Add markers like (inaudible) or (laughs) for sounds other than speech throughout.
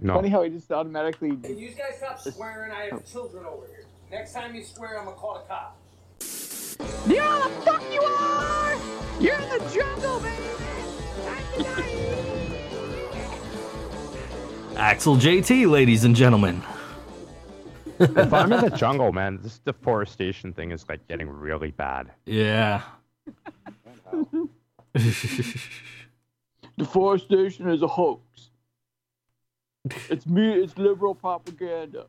No. Funny how he just automatically. Hey, you guys stop swearing. I have children over here. Next time you swear, I'm gonna call the cops. Yeah, the fuck you are! You're in the jungle, baby. Axel JT, ladies and gentlemen. if I'm in the (laughs) jungle, man, this deforestation thing is like getting really bad. Yeah. Deforestation is a hoax. It's me. It's liberal propaganda.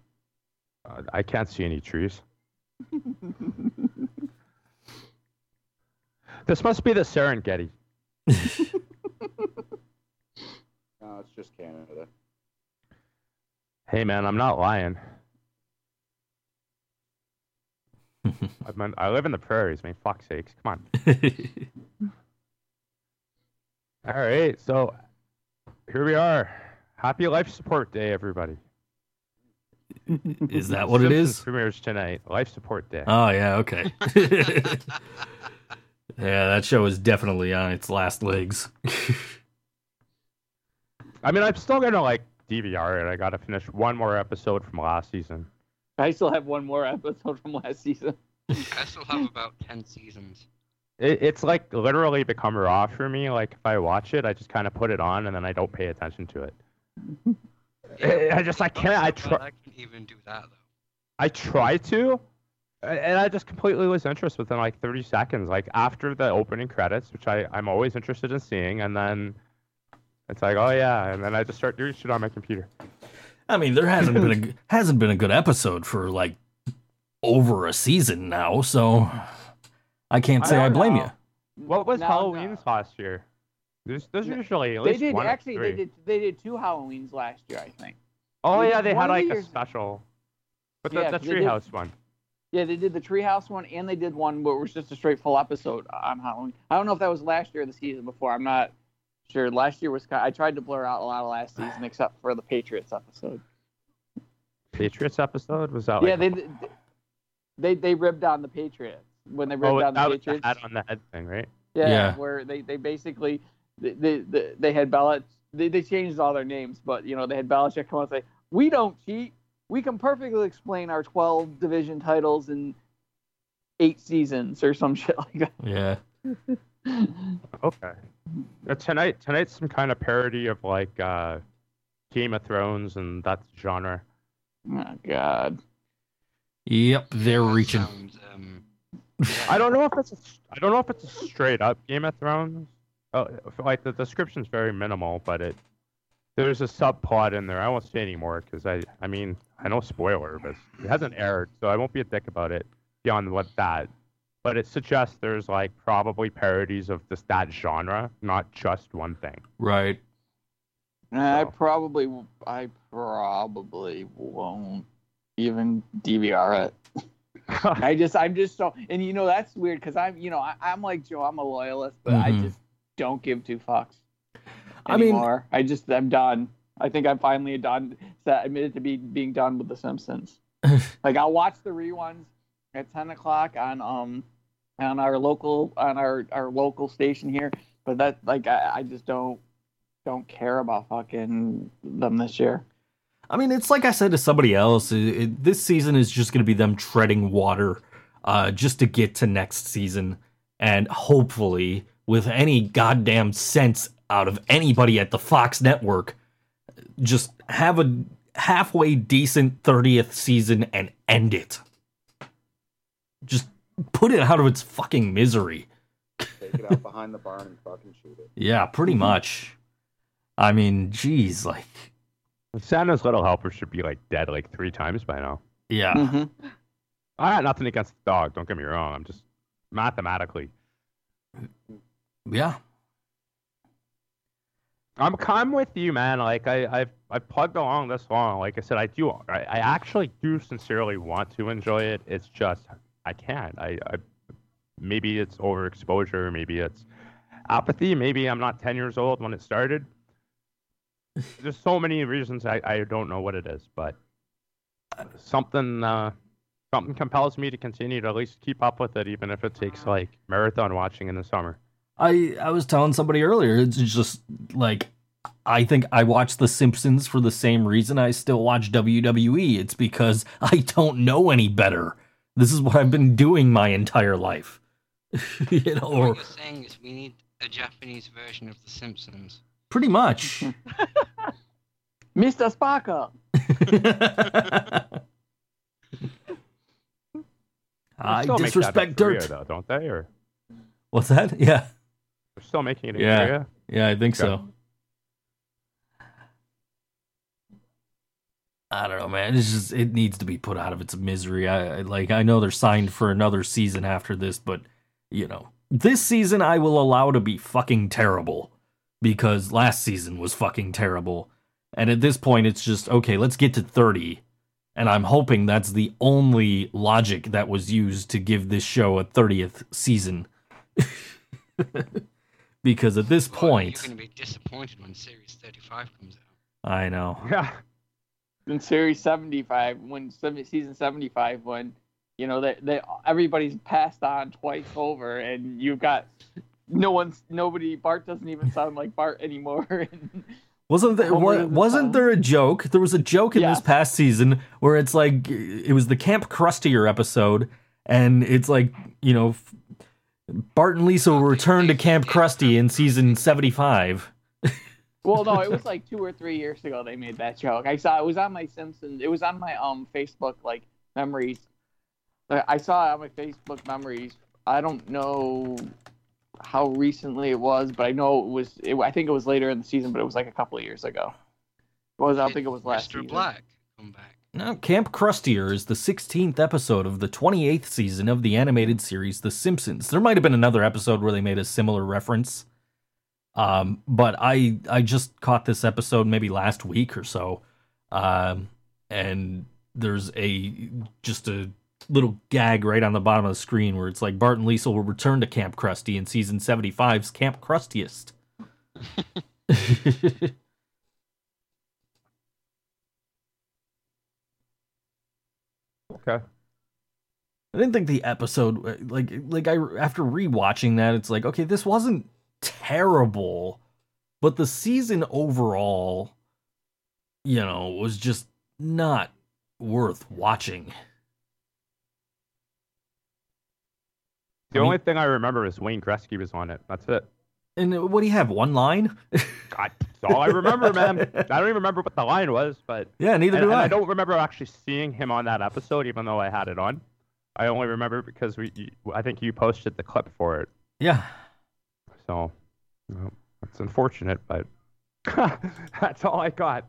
Uh, I can't see any trees. (laughs) this must be the Serengeti. (laughs) No, it's just Canada. Hey, man, I'm not lying. (laughs) I, mean, I live in the prairies, man. Fuck sakes. Come on. All right, so here we are. Happy Life Support Day, everybody. is that what it Simpsons is? Premieres tonight. Life Support Day. Oh yeah, okay. (laughs) yeah, that show is definitely on its last legs. (laughs) I mean, I'm still gonna like DVR it. I gotta finish one more episode from last season. I still have one more episode from last season. I still have about ten seasons. It, it's like literally become raw for me. Like if I watch it, I just kind of put it on and then I don't pay attention to it. I- (laughs) I just I can't. I But try. I can even do that though. I try to, and I just completely lose interest within like 30 seconds. Like after the opening credits, which I I'm always interested in seeing, and then it's like, oh yeah, and then I just start doing shit on my computer. I mean, there hasn't been a (laughs) hasn't been a good episode for like over a season now, so I can't say I, don't blame know. you. What was No, Halloween's no. last year? There's, there's usually at They least did one or actually. They three. did. They did two Halloweens last year, I think. Oh they yeah, did they one had of the like a years- special, but Yeah, the, the 'cause they did- treehouse one. Yeah, they did the Treehouse one, and they did one where it was just a straight full episode on Halloween. I don't know if that was last year or the season before. I'm not sure. Last year was. ki- I tried to blur out a lot of last (sighs) season except for the Patriots episode. Patriots episode was that? Like, yeah, they they they ribbed on the Patriots when they ribbed oh, on the that was the hat on the head thing, right? Yeah, Yeah. where they, they basically they, they, they, they had Belichick. They, they changed all their names, but you know they had Belichick come out and say, "We don't cheat. We can perfectly explain our 12 division titles in eight seasons or some (laughs) shit like that." Yeah. (laughs) Okay. Uh, tonight, tonight's some kind of parody of like uh, Game of Thrones and that genre. Oh God. Yep, they're reaching. Sounds, um, I don't know if it's a, I don't know if it's a straight up Game of Thrones. Oh, like the description's very minimal, but it there's a subplot in there. I won't say anymore because I I mean I know spoiler, but it hasn't aired, so I won't be a dick about it beyond what that. But it suggests there's like probably parodies of this that genre, not just one thing. Right. I probably I probably won't even DVR it. (laughs) I just I'm just so and you know that's weird because I'm you know I, I'm like Joe I'm a loyalist but I Mhm. just don't give two fucks I mean- anymore. I just I'm done. I think I'm finally done. Set admitted to be being done with The Simpsons. (laughs) like I'll watch the reruns at ten o'clock on um on our local on our our local station here, but that like I, I just don't don't care about fucking them this year. I mean, it's like I said to somebody else. It, it, this season is just going to be them treading water, uh, just to get to next season, and hopefully, with any goddamn sense out of anybody at the Fox network, just have a halfway decent thirtieth season and end it. Just put it out of its fucking misery. Take it out behind the barn and fucking shoot it. (laughs) Yeah, pretty much. I mean, geez, like, Santa's little helper should be like dead like three times by now. yeah. Mhm. I got nothing against the dog. Don't get me wrong. I'm just mathematically. Yeah. I'm I'm with you, man. Like I I've I've plugged along this long. Like I said, I do. I, I actually do sincerely want to enjoy it. It's just I can't. I, I maybe it's overexposure. Maybe it's apathy. Maybe I'm not 10 years old when it started. (laughs) There's so many reasons. I I don't know what it is, but something uh, something compels me to continue to at least keep up with it, even if it takes like marathon watching in the summer. I I was telling somebody earlier, it's just like I think I watch The Simpsons for the same reason I still watch WWE. It's because I don't know any better. This is what I've been doing my entire life. (laughs) you know, What you're saying is we need a Japanese version of The Simpsons. pretty much. (laughs) Mr. Sparkle. (laughs) I They still make that in disrespect Korea, dirt. though, don't they? Or What's that? Yeah. They're still making it in Yeah. Korea. Yeah, I think Okay. so. I don't know, man. It's just it needs to be put out of its misery. I I- like I know they're signed for another season after this, but you know, this season I will allow to be fucking terrible because last season was fucking terrible. And at this point it's just okay, let's get to 30. And I'm hoping that's the only logic that was used to give this show a 30th season. (laughs) because at this Well, point, You're going to be disappointed when Series 35 comes out. I know. (laughs) Yeah. in series 75 when season 75 when you know that they, everybody's passed on twice over and you've got no one's nobody bart doesn't even (laughs) sound like bart anymore (laughs) Wasn't there Homer wasn't there a joke? There was a joke in this past season where it's like it was the Kamp Krustier episode, and it's like you know, f- Bart and Lisa will return to Camp Krusty in season seventy five. well no it was like two or three years ago they made that joke i saw it was on my simpsons it was on my um facebook like memories I I saw it on my facebook memories i don't know how recently it was but i know it was it, i think it was later in the season but it was like a couple of years ago it was i don't think it was last Mr. season. Black come back. Now, Kamp Krustier is the sixteenth episode of the twenty eighth season of the animated series The Simpsons. There might have been another episode where they made a similar reference. Um, but I I just caught this episode maybe last week or so, um, and there's a just a little gag right on the bottom of the screen where it's like Bart and Lisa will return to Camp Krusty in season 75's Kamp Krustiest. (laughs) (laughs) Okay. I didn't think the episode like like I after rewatching that it's like okay this wasn't terrible but the season overall you know was just not worth watching. The I mean- only thing I remember is Wayne Gretzky was on it. That's it. And what do you have one line? (laughs) God, all I remember, man. I don't even remember what the line was, but yeah, neither and, do I. I don't remember actually seeing him on that episode, even though I had it on. I only remember because we, I think you posted the clip for it. Yeah. So, well, that's unfortunate, but (laughs) that's all I got.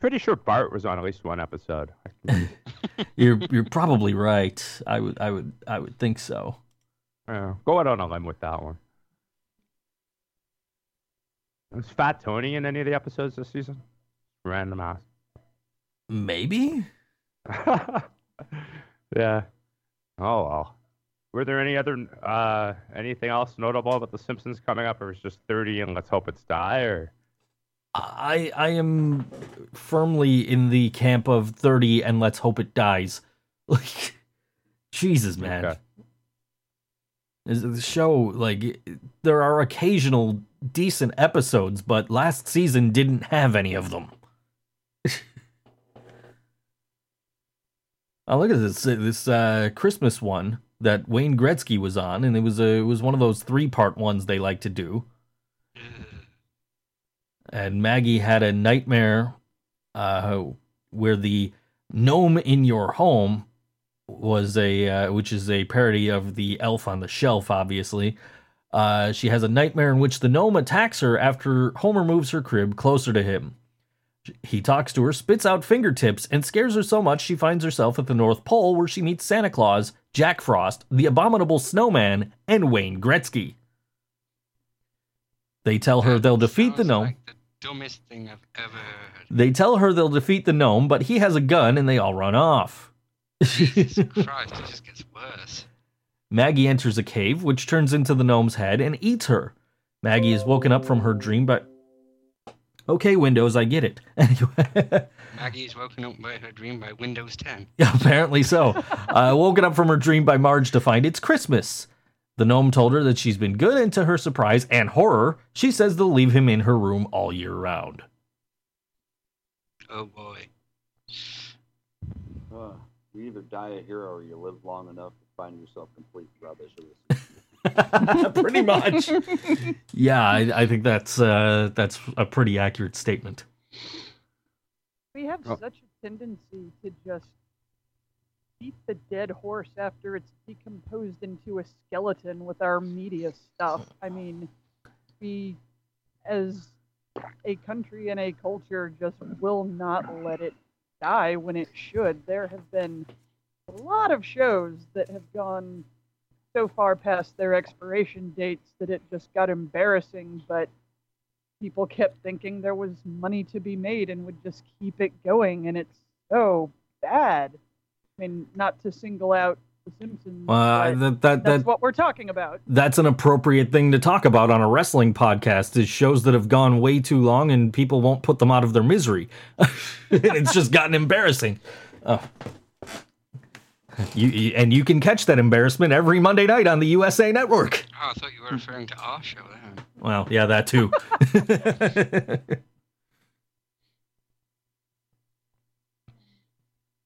Pretty sure Bart was on at least one episode. (laughs) (laughs) You're you're probably right. I would I would I would think so. Yeah, go out on a limb with that one. Was Fat Tony in any of the episodes this season? Random ass. Maybe? (laughs) yeah. Oh well. Were there any other uh anything else notable about The Simpsons coming up, or is just thirty and let's hope it's die? Or I I am firmly in the camp of 30 and let's hope it dies. (laughs) Like Jesus, man. Okay. Is the show like there are occasional decent episodes, but last season didn't have any of them. (laughs) oh, look at this this uh, Christmas one that Wayne Gretzky was on, and it was a it was one of those three part ones they like to do. And Maggie had a nightmare, uh, where the gnome in your home was a uh, which is a parody of the elf on the shelf obviously uh, she has a nightmare in which the gnome attacks her after homer moves her crib closer to him he talks to her spits out fingertips and scares her so much she finds herself at the north pole where she meets santa claus jack frost the abominable snowman and wayne gretzky they tell her That they'll defeat the gnome Like the dumbest thing I've ever heard. they tell her they'll defeat the gnome but he has a gun and they all run off Jesus (laughs) Christ, it just gets worse. Maggie enters a cave, which turns into the gnome's head and eats her. Maggie is woken up from her dream by. Okay, Windows, I get it. Anyway, (laughs) Maggie is woken up by her dream by Windows 10. Yeah, (laughs) apparently so. Uh, woken up from her dream by Marge to find it's Christmas. The gnome told her that she's been good, and to her surprise and horror, she says they'll leave him in her room all year round. Oh boy. Uh, you either die a hero or you live long enough to find yourself complete rubbish. (laughs) pretty much. yeah, I, I think that's uh, that's a pretty accurate statement. We have Oh. such a tendency to just beat the dead horse after it's decomposed into a skeleton with our media stuff. I mean, we, as a country and a culture, just will not let it die when it should. There have been a lot of shows that have gone so far past their expiration dates that it just got embarrassing, but people kept thinking there was money to be made and would just keep it going, and it's so bad. I mean, not to single out The Simpsons, Uh, that that that's that what we're talking about. that's an appropriate thing to talk about on a wrestling podcast. Is shows that have gone way too long and people won't put them out of their misery. (laughs) it's just gotten embarrassing. Oh. You, you- and you can catch that embarrassment every Monday night on the USA Network. Oh, I thought you were referring to our show there. Well, yeah, that too. (laughs)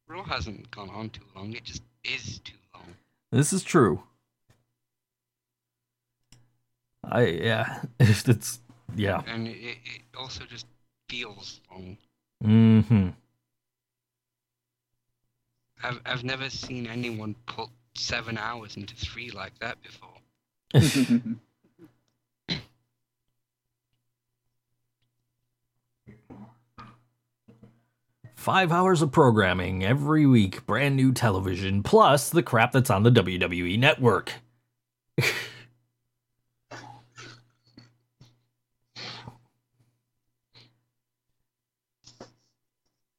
Raw hasn't gone on too long. It just is too long. this is true. I yeah, (laughs) it's yeah. And it, it it also just feels long. Mm-hmm. I've, I've never seen anyone put seven hours into three like that before. (laughs) Five hours of programming every week, brand new television, plus the crap that's on the WWE network. (laughs)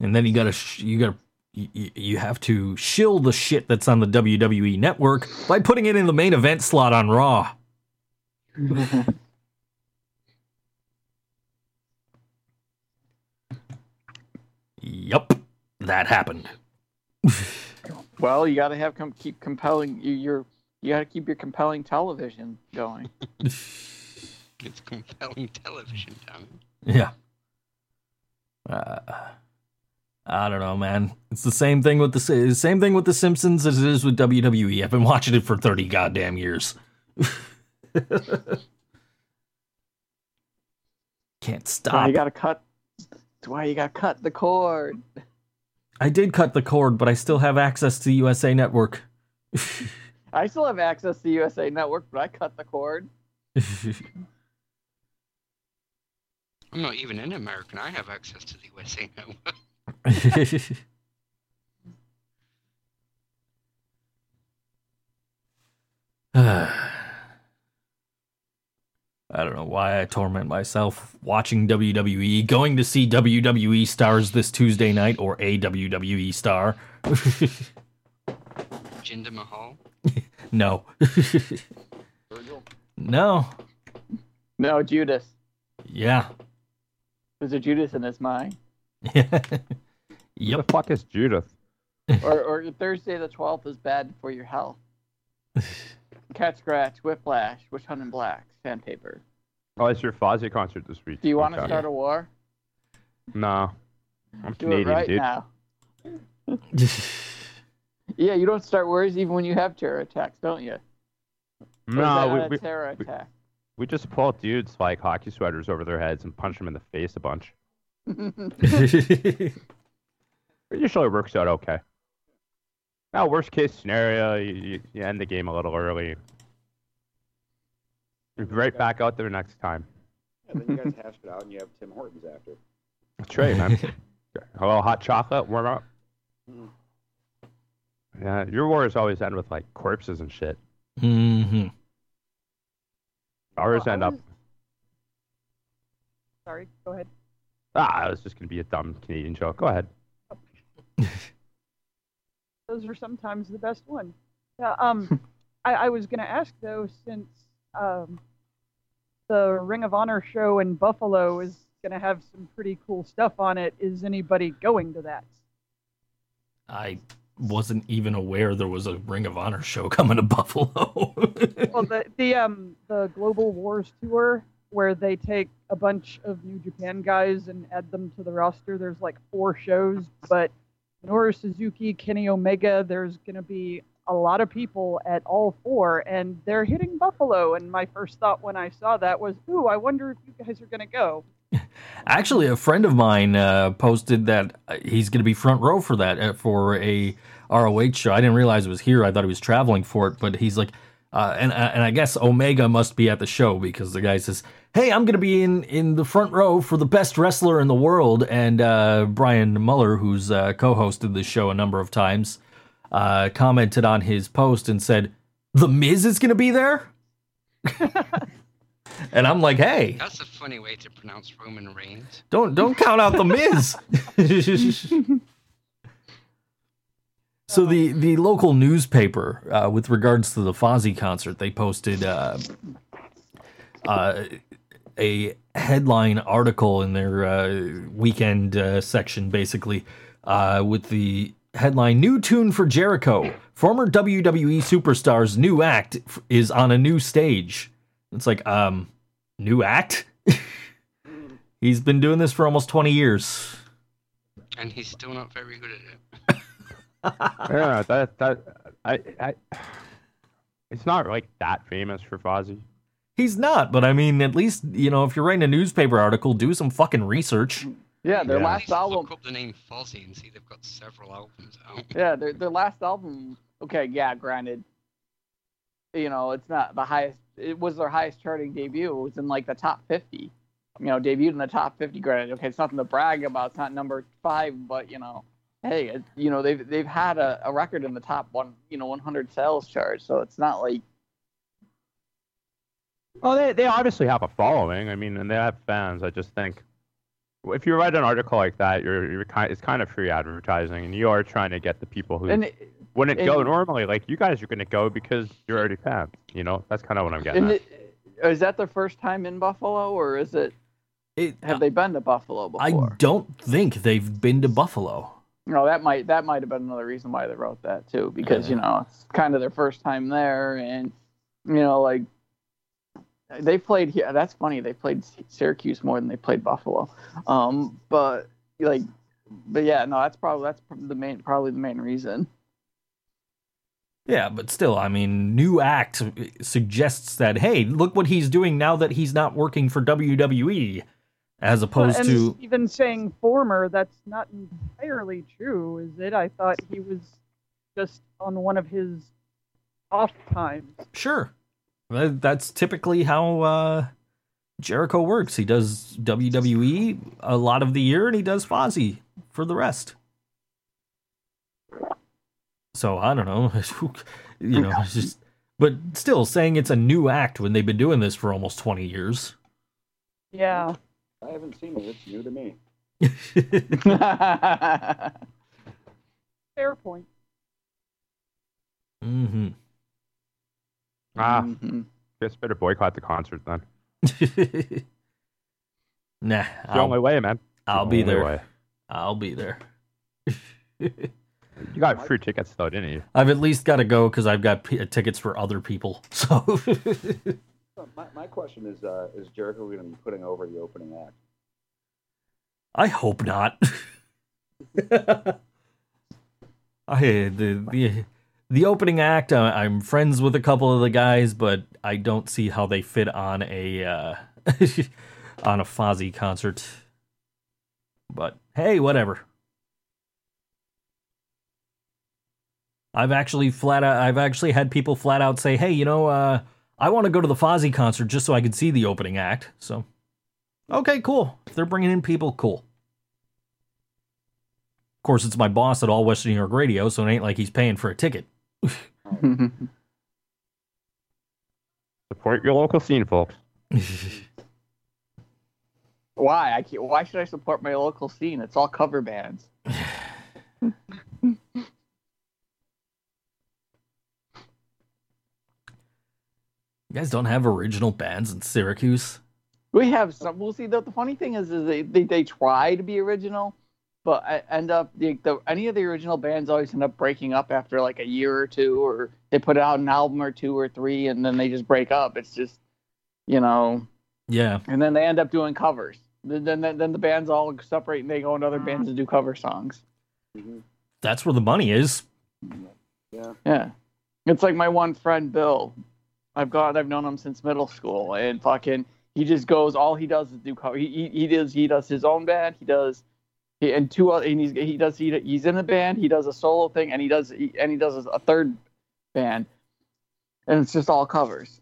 and then you gotta, you gotta, you, you- you have to shill the shit that's on the WWE network by putting it in the main event slot on Raw. (laughs) Yup, that happened. well, you got to have com- keep compelling you, your you got to keep your compelling television going. It's compelling television, damn it. Yeah. Uh, I don't know, man. It's the same thing with the same thing with the Simpsons as it is with WWE. I've been watching it for thirty goddamn years. (laughs) Can't That's why stop. you got to cut. That's why you got to cut the cord. I did cut the cord, but I still have access to the USA Network. (laughs) I still have access to the USA Network, but I cut the cord. (laughs) I'm not even in America. and I have access to the USA Network. (laughs) (sighs) I don't know why I torment myself watching WWE, going to see WWE stars this Tuesday night or a WWE star. (laughs) Jinder Mahal. no. Virgil? (laughs) no. No, Judas. Yeah. There's a Judas in his mind. (laughs) Who the fuck is Judith? (laughs) or, or Thursday the 12th is bad for your health. (laughs) Cat Scratch, Whiplash, Witch Hunt in Black, Sandpaper. Oh, it's your Fozzy concert this week. Do you want to Okay. start a war? No. I'm Do Canadian, it right dude. now. Yeah, you don't start wars even when you have terror attacks, don't you? Or is that No, we, we, terror we- attack. we just pull dudes like hockey sweaters over their heads and punch them in the face a bunch. It usually works out okay. Now, worst case scenario, you, you, you end the game a little early. You're right back out there next time. Yeah, then you guys hash it out and you have Tim Hortons after. That's right, man. (laughs) a little hot chocolate, warm up. Mhm. Yeah, your wars always end with like corpses and shit. Mm-hmm. Ours Well, I end up. Sorry, go ahead. Ah, it was just gonna be a dumb Canadian joke. Go ahead. (laughs) Those are sometimes the best ones. Yeah, um, (laughs) I, I was going to ask though, since um, the Ring of Honor show in Buffalo is going to have some pretty cool stuff on it, is anybody going to that? I wasn't even aware there was a Ring of Honor show (laughs) coming to Buffalo. well, the the um the Global Wars tour where they take a bunch of New Japan guys and add them to the roster. There's like four shows, but Minoru Suzuki, Kenny Omega, there's gonna be a lot of people at all four, and they're hitting Buffalo. And my first thought when I saw that was, "Ooh, I wonder if you guys are gonna go." (laughs) Actually, a friend of mine uh, posted that uh, he's going to be front row for that uh, for a ROH show. I didn't realize it was here. I thought he was traveling for it, but he's like, uh, and and I guess Omega must be at the show because the guy says, "Hey, I'm going to be in in the front row for the best wrestler in the world." And uh, Brian Muller, who's uh, co-hosted the show a number of times, uh, commented on his post and said, "The Miz is going to be there." (laughs) and I'm like, "Hey, That's a funny way to pronounce Roman Reigns. don't don't count out the Miz." (laughs) so the the local newspaper, uh, with regards to the Fozzy concert, they posted uh, uh, a headline article in their uh, weekend uh, section, basically, uh, with the headline "New tune for Jericho." Former WWE superstar's new act f- is on a new stage. It's like, um, new act. (laughs) He's been doing this for almost twenty years. And he's still not very good at it. (laughs) yeah, that that I I. It's not like that famous for Fozzy. He's not, but I mean, at least you know, if you're writing a newspaper article, do some fucking research. Yeah, their Yeah. At last least album. look up the name Fozzy and see they've got several albums out. (laughs) Yeah, their their last album. Okay, yeah, granted. You know, it's not the highest. It was their highest charting debut. It was in like the top fifty. You know, debuted in the top fifty. Granted, okay, it's nothing to brag about. It's not number five, but you know, hey, it, you know they've they've had a, a record in the top one, you know, one hundred sales chart. So it's not like Well, they they obviously have a following. I mean, and they have fans. I just think if you write an article like that, you're you're kind it's kind of free advertising, and you are trying to get the people who and wouldn't and- go normally. Like you guys are going to go because you're already fans. You know, that's kind of what I'm getting and at. it, is that their first time in Buffalo, or is it? It, Have they been to Buffalo before? I don't think they've been to Buffalo. No, that might that might have been another reason why they wrote that too, because you know it's kind of their first time there, and you know like they played here. That's funny. They played Syracuse more than they played Buffalo, um, but like, but yeah, no, that's probably that's the main probably the main reason. Yeah, but still, I mean, new act suggests that hey, look what he's doing now that he's not working for WWE, as opposed and to even saying former, that's not entirely true, is it? I thought he was just on one of his off times. sure. That- That's typically how uh, Jericho works. He does WWE a lot of the year, and he does Fozzy for the rest. So I don't know, (laughs) you know, it's just. But still, saying it's a new act when they've been doing this for almost twenty years. Yeah. I haven't seen it. It's new to me. (laughs) (laughs) Fair point. hmm Ah, Mhm. guess better boycott the concert then. (laughs) nah, It's the only I'll, way, man. I'll The be only there. way. I'll be there. You got free tickets though, didn't you? I've at least got to go because I've got p- tickets for other people. (laughs) So So My, my question is: uh, Is Jericho going to be putting over the opening act? I hope not. (laughs) I the the the opening act. Uh, I'm friends with a couple of the guys, but I don't see how they fit on a uh, (laughs) on a Fozzy concert. But hey, whatever. I've actually flat out. I've actually had people flat out say, "Hey, you know, uh, I want to go to the Fozzy concert just so I can see the opening act." So, okay, cool. If they're bringing in people, cool. Of course, it's my boss at All Western New York Radio, so it ain't like he's paying for a ticket. (laughs) Support your local scene, folks. (laughs) why? I can't, why should I support my local scene? It's all cover bands. (sighs) You guys don't have original bands in Syracuse? We have some. We'll see. The, the funny thing is, is they, they they try to be original, but I end up the, the any of the original bands always end up breaking up after like a year or two, or they put out an album or two or three, and then they just break up. It's just, you know, Yeah. and then they end up doing covers. Then then, then the bands all separate and they go into other bands and do cover songs. hmm That's where the money is. Yeah. Yeah, it's like my one friend Bill. I've got I've known him since middle school, and fucking he just goes. All he does is do cover. He he, he does he does his own band. He does. He, and two other, and he's, he does he, he's in the band. He does a solo thing, and he does he, and he does a third band, and it's just all covers.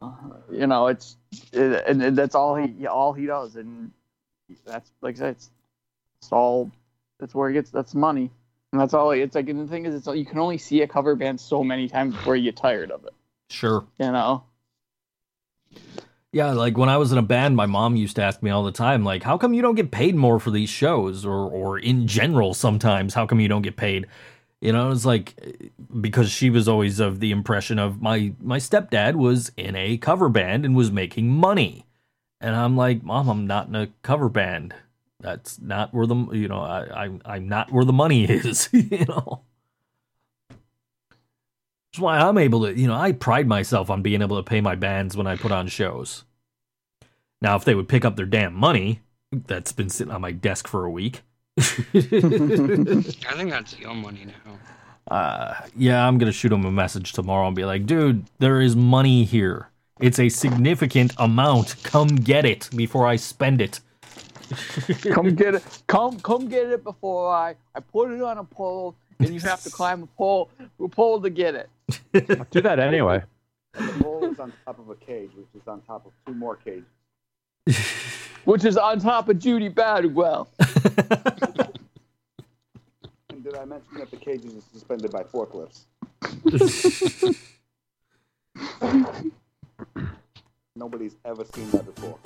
Uh, you know, it's it, and, and that's all he all he does, and that's like I said, it's, it's all that's where he gets that's money. And that's all. It's like, and the thing is, it's all, you can only see a cover band so many times before you get tired of it. Sure. You know? Yeah, like when I was in a band, my mom used to ask me all the time, like, how come you don't get paid more for these shows? Or or in general sometimes, how come you don't get paid? You know, it's like eh, because she was always of the impression of my my stepdad was in a cover band and was making money. And I'm like, Mom, I'm not in a cover band. That's not where the you know, I, I I'm not where the money (laughs) is, (laughs) you know. That's why I'm able to, you know, I pride myself on being able to pay my bands when I put on shows. Now, if they would pick up their damn money, that's been sitting on my desk for a week. (laughs) I think that's your money now. uh, yeah, I'm gonna shoot him a message tomorrow and be like, dude, there is money here. It's a significant amount. Come get it before I spend it. (laughs) come get it. Come come get it before I I put it on a pole, and you have to climb a pole a pole to get it. (laughs) I'll do that anyway. And the pole is on top of a cage, which is on top of two more cages. (laughs) Which is on top of Judy Badwell. (laughs) And did I mention that the cages are suspended by forklifts? (laughs) Nobody's ever seen that before.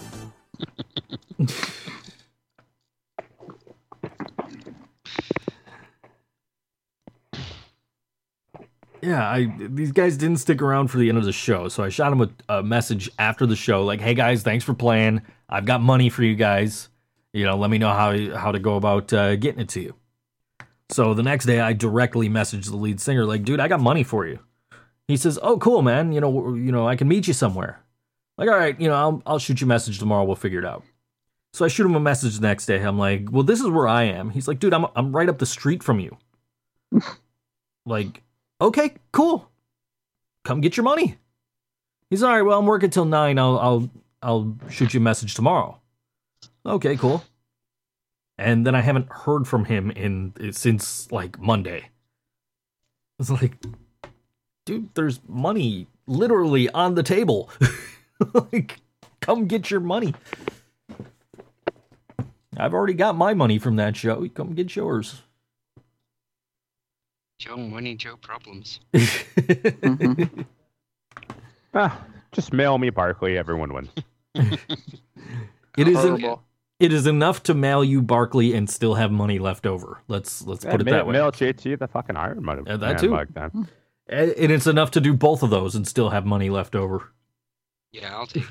Yeah, I these guys didn't stick around for the end of the show, so I shot them a, a message after the show, like, "Hey guys, thanks for playing. I've got money for you guys. You know, let me know how how to go about uh, getting it to you." So the next day, I directly messaged the lead singer, like, "Dude, I got money for you." He says, "Oh, cool, man. You know, you know, I can meet you somewhere." Like, all right, you know, I'll I'll shoot you a message tomorrow. We'll figure it out. So I shoot him a message the next day. I'm like, "Well, this is where I am." He's like, "Dude, I'm I'm right up the street from you." (laughs) like okay, cool. Come get your money. He's all right. Well, I'm working till nine. I'll I'll I'll shoot you a message tomorrow. Okay, cool. And then I haven't heard from him in eh, since like Monday. It's like, dude, there's money literally on the table. (laughs) like, come get your money. I've already got my money from that show. Come get yours. Joe money, Joe problems. (laughs) Ah, just mail me Barkley. Everyone wins. it is. An, it is enough to mail you Barkley and still have money left over. Let's let's Yeah, put it mail, that way. mail JT the fucking Iron Mud. Yeah, that too. mug then. And and it's enough to do both of those and still have money left over. Yeah, I'll take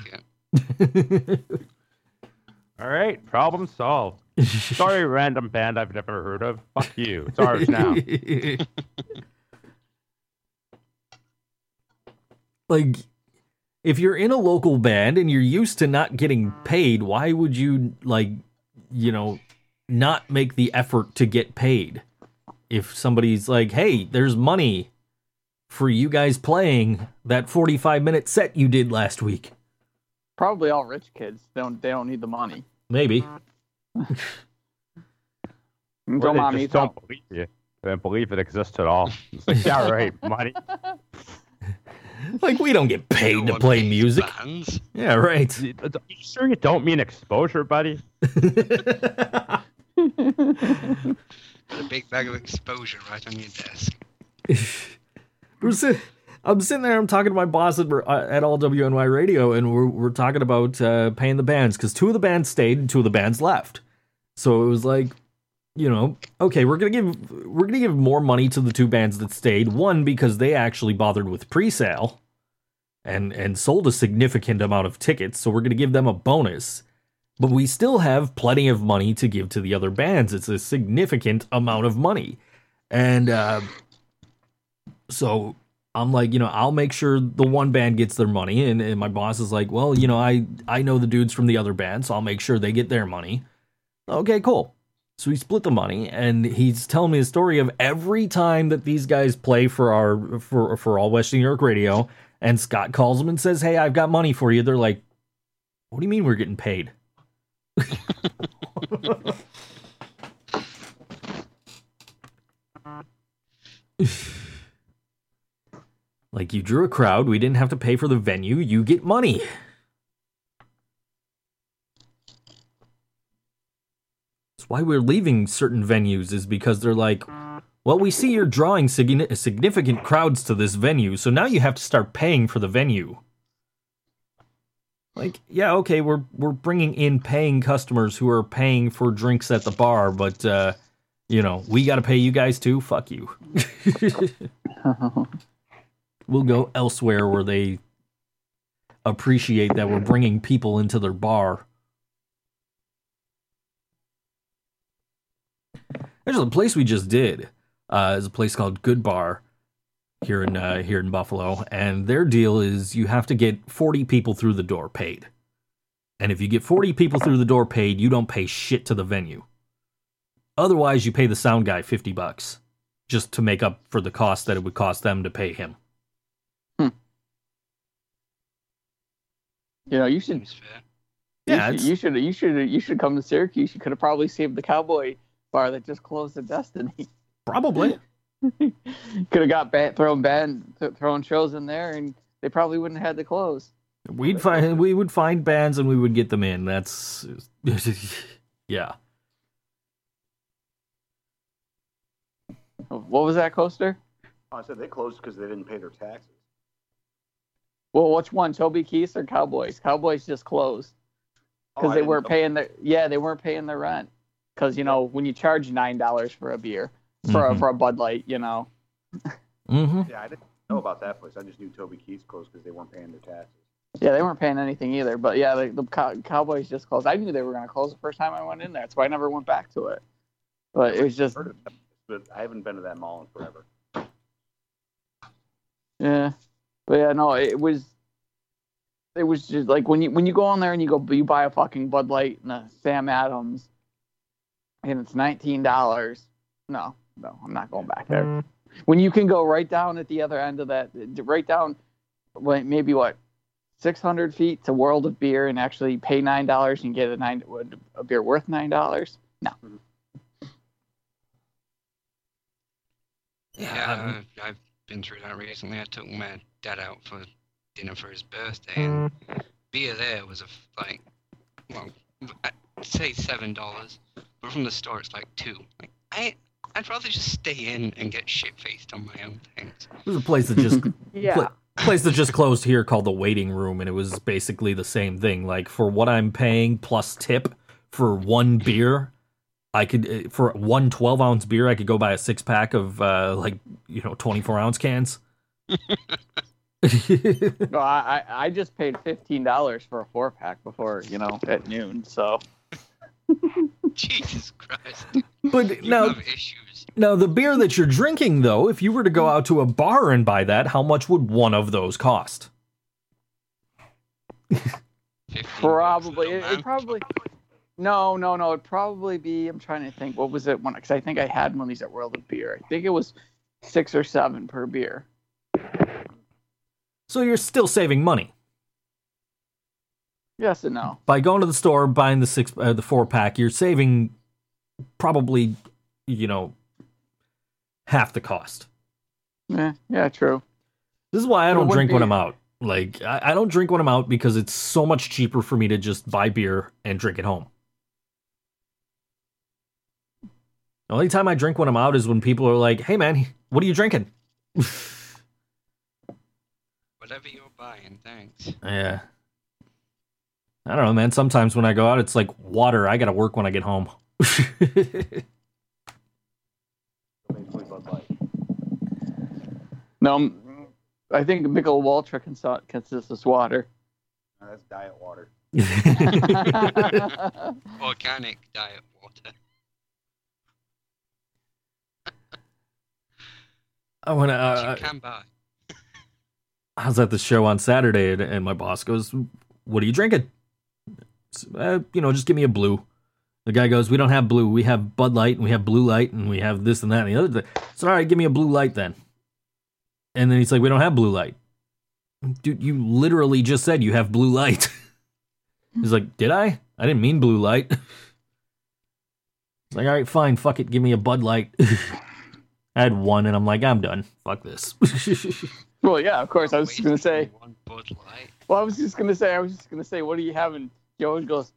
it. (laughs) All right, problem solved. (laughs) Sorry, random band I've never heard of. Fuck you. It's ours now. (laughs) like if you're in a local band and you're used to not getting paid, why would you like you know not make the effort to get paid? If somebody's like, "Hey, there's money for you guys playing that 45 minute set you did last week." Probably all rich kids. They don't they don't need the money. Maybe. Or Until they mom just needs don't help. believe you. They don't believe it exists at all. It's like, yeah, right, money. (laughs) Like we don't get paid No to play music. Bands. Yeah, right. Are uh, you sure you don't mean exposure, buddy? (laughs) A big bag of exposure right on your desk. We're sit- I'm sitting there. I'm talking to my boss at, uh, at all WNY Radio, and we're we're talking about uh, paying the bands because two of the bands stayed and two of the bands left. So it was like, you know, okay, we're gonna give we're gonna give more money to the two bands that stayed. One because they actually bothered with pre-sale, and and sold a significant amount of tickets. So we're gonna give them a bonus. but we still have plenty of money to give to the other bands. It's a significant amount of money. And uh, so I'm like, you know, I'll make sure the one band gets their money. And, and my boss is like, well, you know, I, I know the dudes from the other band, so I'll make sure they get their money. Okay, cool. So we split the money, and he's telling me the story of every time that these guys play for our for for all West New York radio, and Scott calls them and says, "Hey, I've got money for you." They're like, "What do you mean we're getting paid?" (laughs) (laughs) like you drew a crowd, we didn't have to pay for the venue. You get money. That's why we're leaving certain venues is because they're like, well, we see you're drawing significant crowds to this venue, so now you have to start paying for the venue. Like, yeah, okay, we're we're bringing in paying customers who are paying for drinks at the bar, but uh, you know, we got to pay you guys too. Fuck you. (laughs) (laughs) we'll go elsewhere where they appreciate that we're bringing people into their bar. There's a place we just did. Uh, is a place called Good Bar here in uh, here in Buffalo, and their deal is you have to get 40 people through the door paid. And if you get 40 people through the door paid, you don't pay shit to the venue. Otherwise, you pay the sound guy 50 bucks just to make up for the cost that it would cost them to pay him. You know, you should. Yeah, you should, you should. You should. You should come to Syracuse. You could have probably saved the cowboy bar that just closed at Destiny. Probably. (laughs) could have got ba- thrown band th- thrown shows in there, and they probably wouldn't have had to close. We'd find we would find bands and we would get them in. That's (laughs) yeah. What was that coaster? Oh, I said they closed because they didn't pay their taxes. Well, which one, Toby Keith or Cowboys? Cowboys just closed Oh, because I they weren't know. paying their yeah they weren't paying their rent because you know when you charge nine dollars for a beer for a, Mhm. for a Bud Light, you know. hmm Yeah, I didn't know about that place. I just knew Toby Keith's closed because they weren't paying their taxes. Yeah, they weren't paying anything either. But yeah, the, the Cow- Cowboys just closed. I knew they were going to close the first time I went in there. That's why I never went back to it. But it was just Heard of that, but I haven't been to that mall in forever. yeah. But yeah, no, it was. It was just like when you when you go on there and you go you buy a fucking Bud Light and a Sam Adams, and it's nineteen dollars. No, no, I'm not going back there. Mm. When you can go right down at the other end of that, right down, like maybe what, six hundred feet to World of Beer and actually pay nine dollars and get a nine a beer worth nine dollars. No, mm-hmm. Yeah, uh, I've, I've been through that recently. I took my dad out for dinner for his birthday, and beer there was a like, well, I'd say seven dollars, but from the store it's like two. Like I, I'd rather just stay in and get shit faced on my own things. There's a place that just (laughs) Yeah. pla- place that just closed here called the Waiting Room, and it was basically the same thing. Like for what I'm paying plus tip for one beer, I could uh, for one 12 ounce beer, I could go buy a six pack of uh, like you know 24 ounce cans. (laughs) no, I I I just paid fifteen dollars for a four pack before you know at noon. So (laughs) Jesus Christ! but You now, have issues. now the beer that you're drinking, though, if you were to go out to a bar and buy that, how much would one of those cost? (laughs) probably it, it probably no no no it'd probably be I'm trying to think what was it one because I think I had one of these at World of Beer. I think it was six or seven per beer. So you're still saving money Yes and no. by going to the store buying the six uh, the four pack. You're saving probably you know half the cost. Yeah, yeah, true. This is why I don't drink when I'm out. Like I, I don't drink when I'm out because it's so much cheaper for me to just buy beer and drink at home. The only time I drink when I'm out is when people are like, "Hey man, what are you drinking?" Whatever you're buying, thanks. Yeah. I don't know, man. Sometimes when I go out, it's like water. I gotta work when I get home. Basically, Bud Light. No, I think Michelob Ultra consi- consists of water. No, that's diet water. (laughs) Organic diet water. I want to. Uh, you can buy. I was at the show on Saturday, and, and my boss goes, "What are you drinking?" Uh, you know, just give me a blue. The guy goes, "We don't have blue. We have Bud Light, and we have Blue Light, and we have this and that and the other." Thing. So, all right, give me a Blue Light then. And then he's like, "We don't have Blue Light." Dude, you literally just said you have Blue Light. (laughs) he's like, "Did I? I didn't mean Blue Light." (laughs) Like, all right, fine, fuck it, give me a Bud Light. (laughs) I had one, and I'm like, I'm done. Fuck this. (laughs) well, yeah, of course. I was just gonna say. One Bud Well, I was just gonna say. I was just gonna say. What are you having? Joe goes.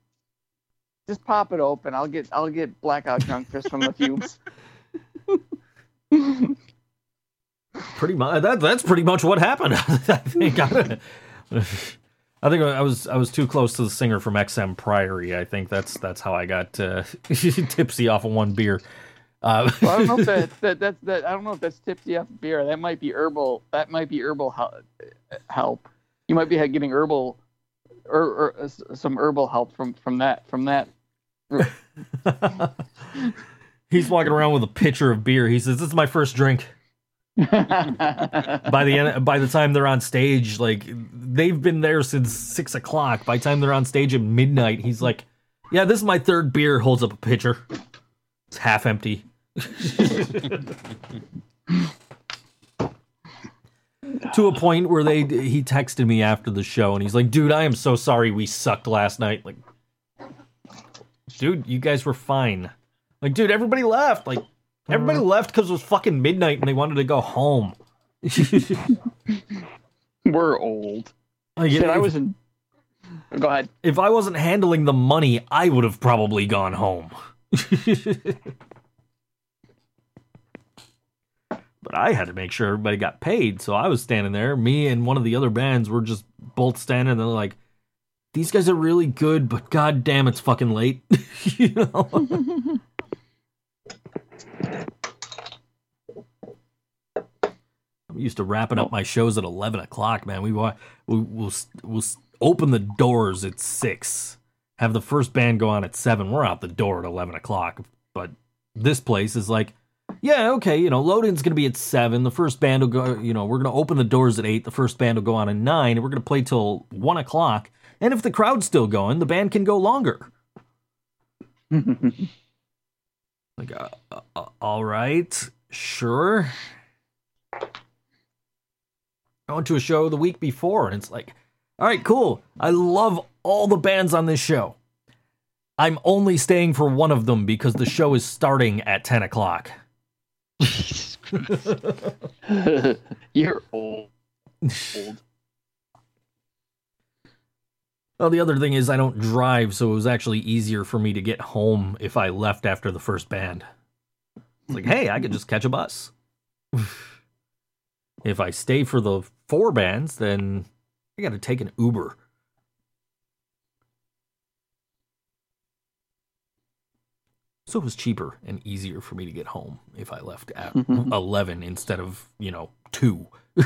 Just pop it open. I'll get. I'll get blackout drunk just from the fumes. (laughs) pretty much that that's pretty much what happened. (laughs) I think I, I think I was I was too close to the singer from XM Priory. I think that's that's how I got uh, tipsy off of one beer. Uh, Well, I don't know if that, (laughs) that that's that. I don't know if that's tipsy off beer. That might be herbal. That might be herbal help. You might be getting herbal, or, or uh, some herbal help from from that from that. (laughs) he's walking around with a pitcher of beer. He says, "This is my first drink." (laughs) By the end, by the time they're on stage, like they've been there since six o'clock. By the time they're on stage at midnight, he's like, "Yeah, this is my third beer." Holds up a pitcher. It's half empty. To a point where they he texted me after the show and he's like, "Dude, I am so sorry we sucked last night." Like, dude, you guys were fine. Like, dude, everybody left. Like, everybody uh-huh. left because it was fucking midnight and they wanted to go home. (laughs) We're old. Like, Shit, if, I was in. Go ahead. if I wasn't handling the money, I would have probably gone home. (laughs) but I had to make sure everybody got paid, so I was standing there. Me and one of the other bands were just both standing and they're like, "These guys are really good, but god damn, it's fucking late." (laughs) you know. (laughs) I'm used to wrapping up my shows at eleven o'clock, man. We we will we'll open the doors at six, have the first band go on at seven. We're out the door at eleven o'clock. But this place is like, yeah, okay, you know, loading's gonna be at seven. The first band will go, you know, we're gonna open the doors at eight. The first band will go on at nine, and we're gonna play till one o'clock. And if the crowd's still going, the band can go longer. (laughs) Like, uh, uh, uh, all right, sure. I went to a show the week before, and it's like, all right, cool. I love all the bands on this show. I'm only staying for one of them because the show is starting at 10 o'clock. Jesus Christ. (laughs) You're old. Old. Well, the other thing is, I don't drive, so it was actually easier for me to get home if I left after the first band. It's like, hey, I could just catch a bus. (sighs) if I stay for the four bands, then I got to take an Uber. So it was cheaper and easier for me to get home if I left at 11 instead of, you know, 2. (laughs)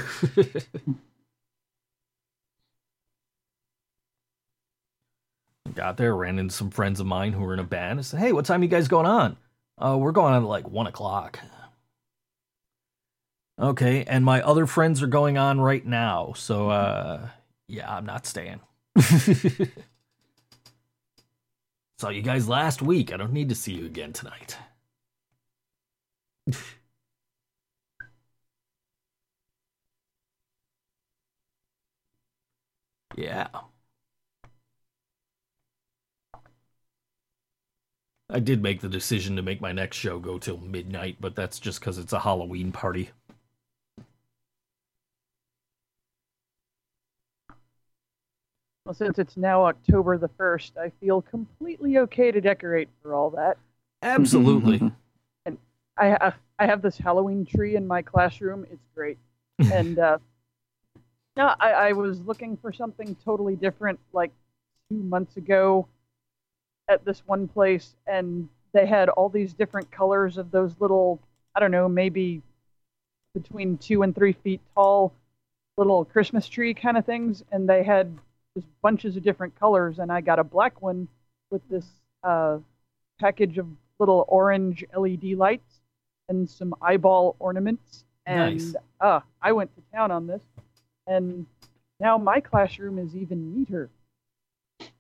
Got there, ran into some friends of mine who were in a band. I said, "Hey, what time you guys going on?" Uh, we're going on at like one o'clock. Okay, and my other friends are going on right now, so uh, yeah, I'm not staying. (laughs) Saw you guys last week. I don't need to see you again tonight. (laughs) yeah. I did make the decision to make my next show go till midnight, but that's just because it's a Halloween party. Well, since it's now October the 1st, I feel completely okay to decorate for all that. Absolutely. (laughs) and I have I have this Halloween tree in my classroom. It's great, (laughs) and uh, no, I, I was looking for something totally different like two months ago at this one place, and they had all these different colors of those little I don't know maybe between two and three feet tall little Christmas tree kind of things, and they had just bunches of different colors, and I got a black one with this uh, package of little orange LED lights and some eyeball ornaments. And Nice. uh, I went to town on this, and now my classroom is even neater.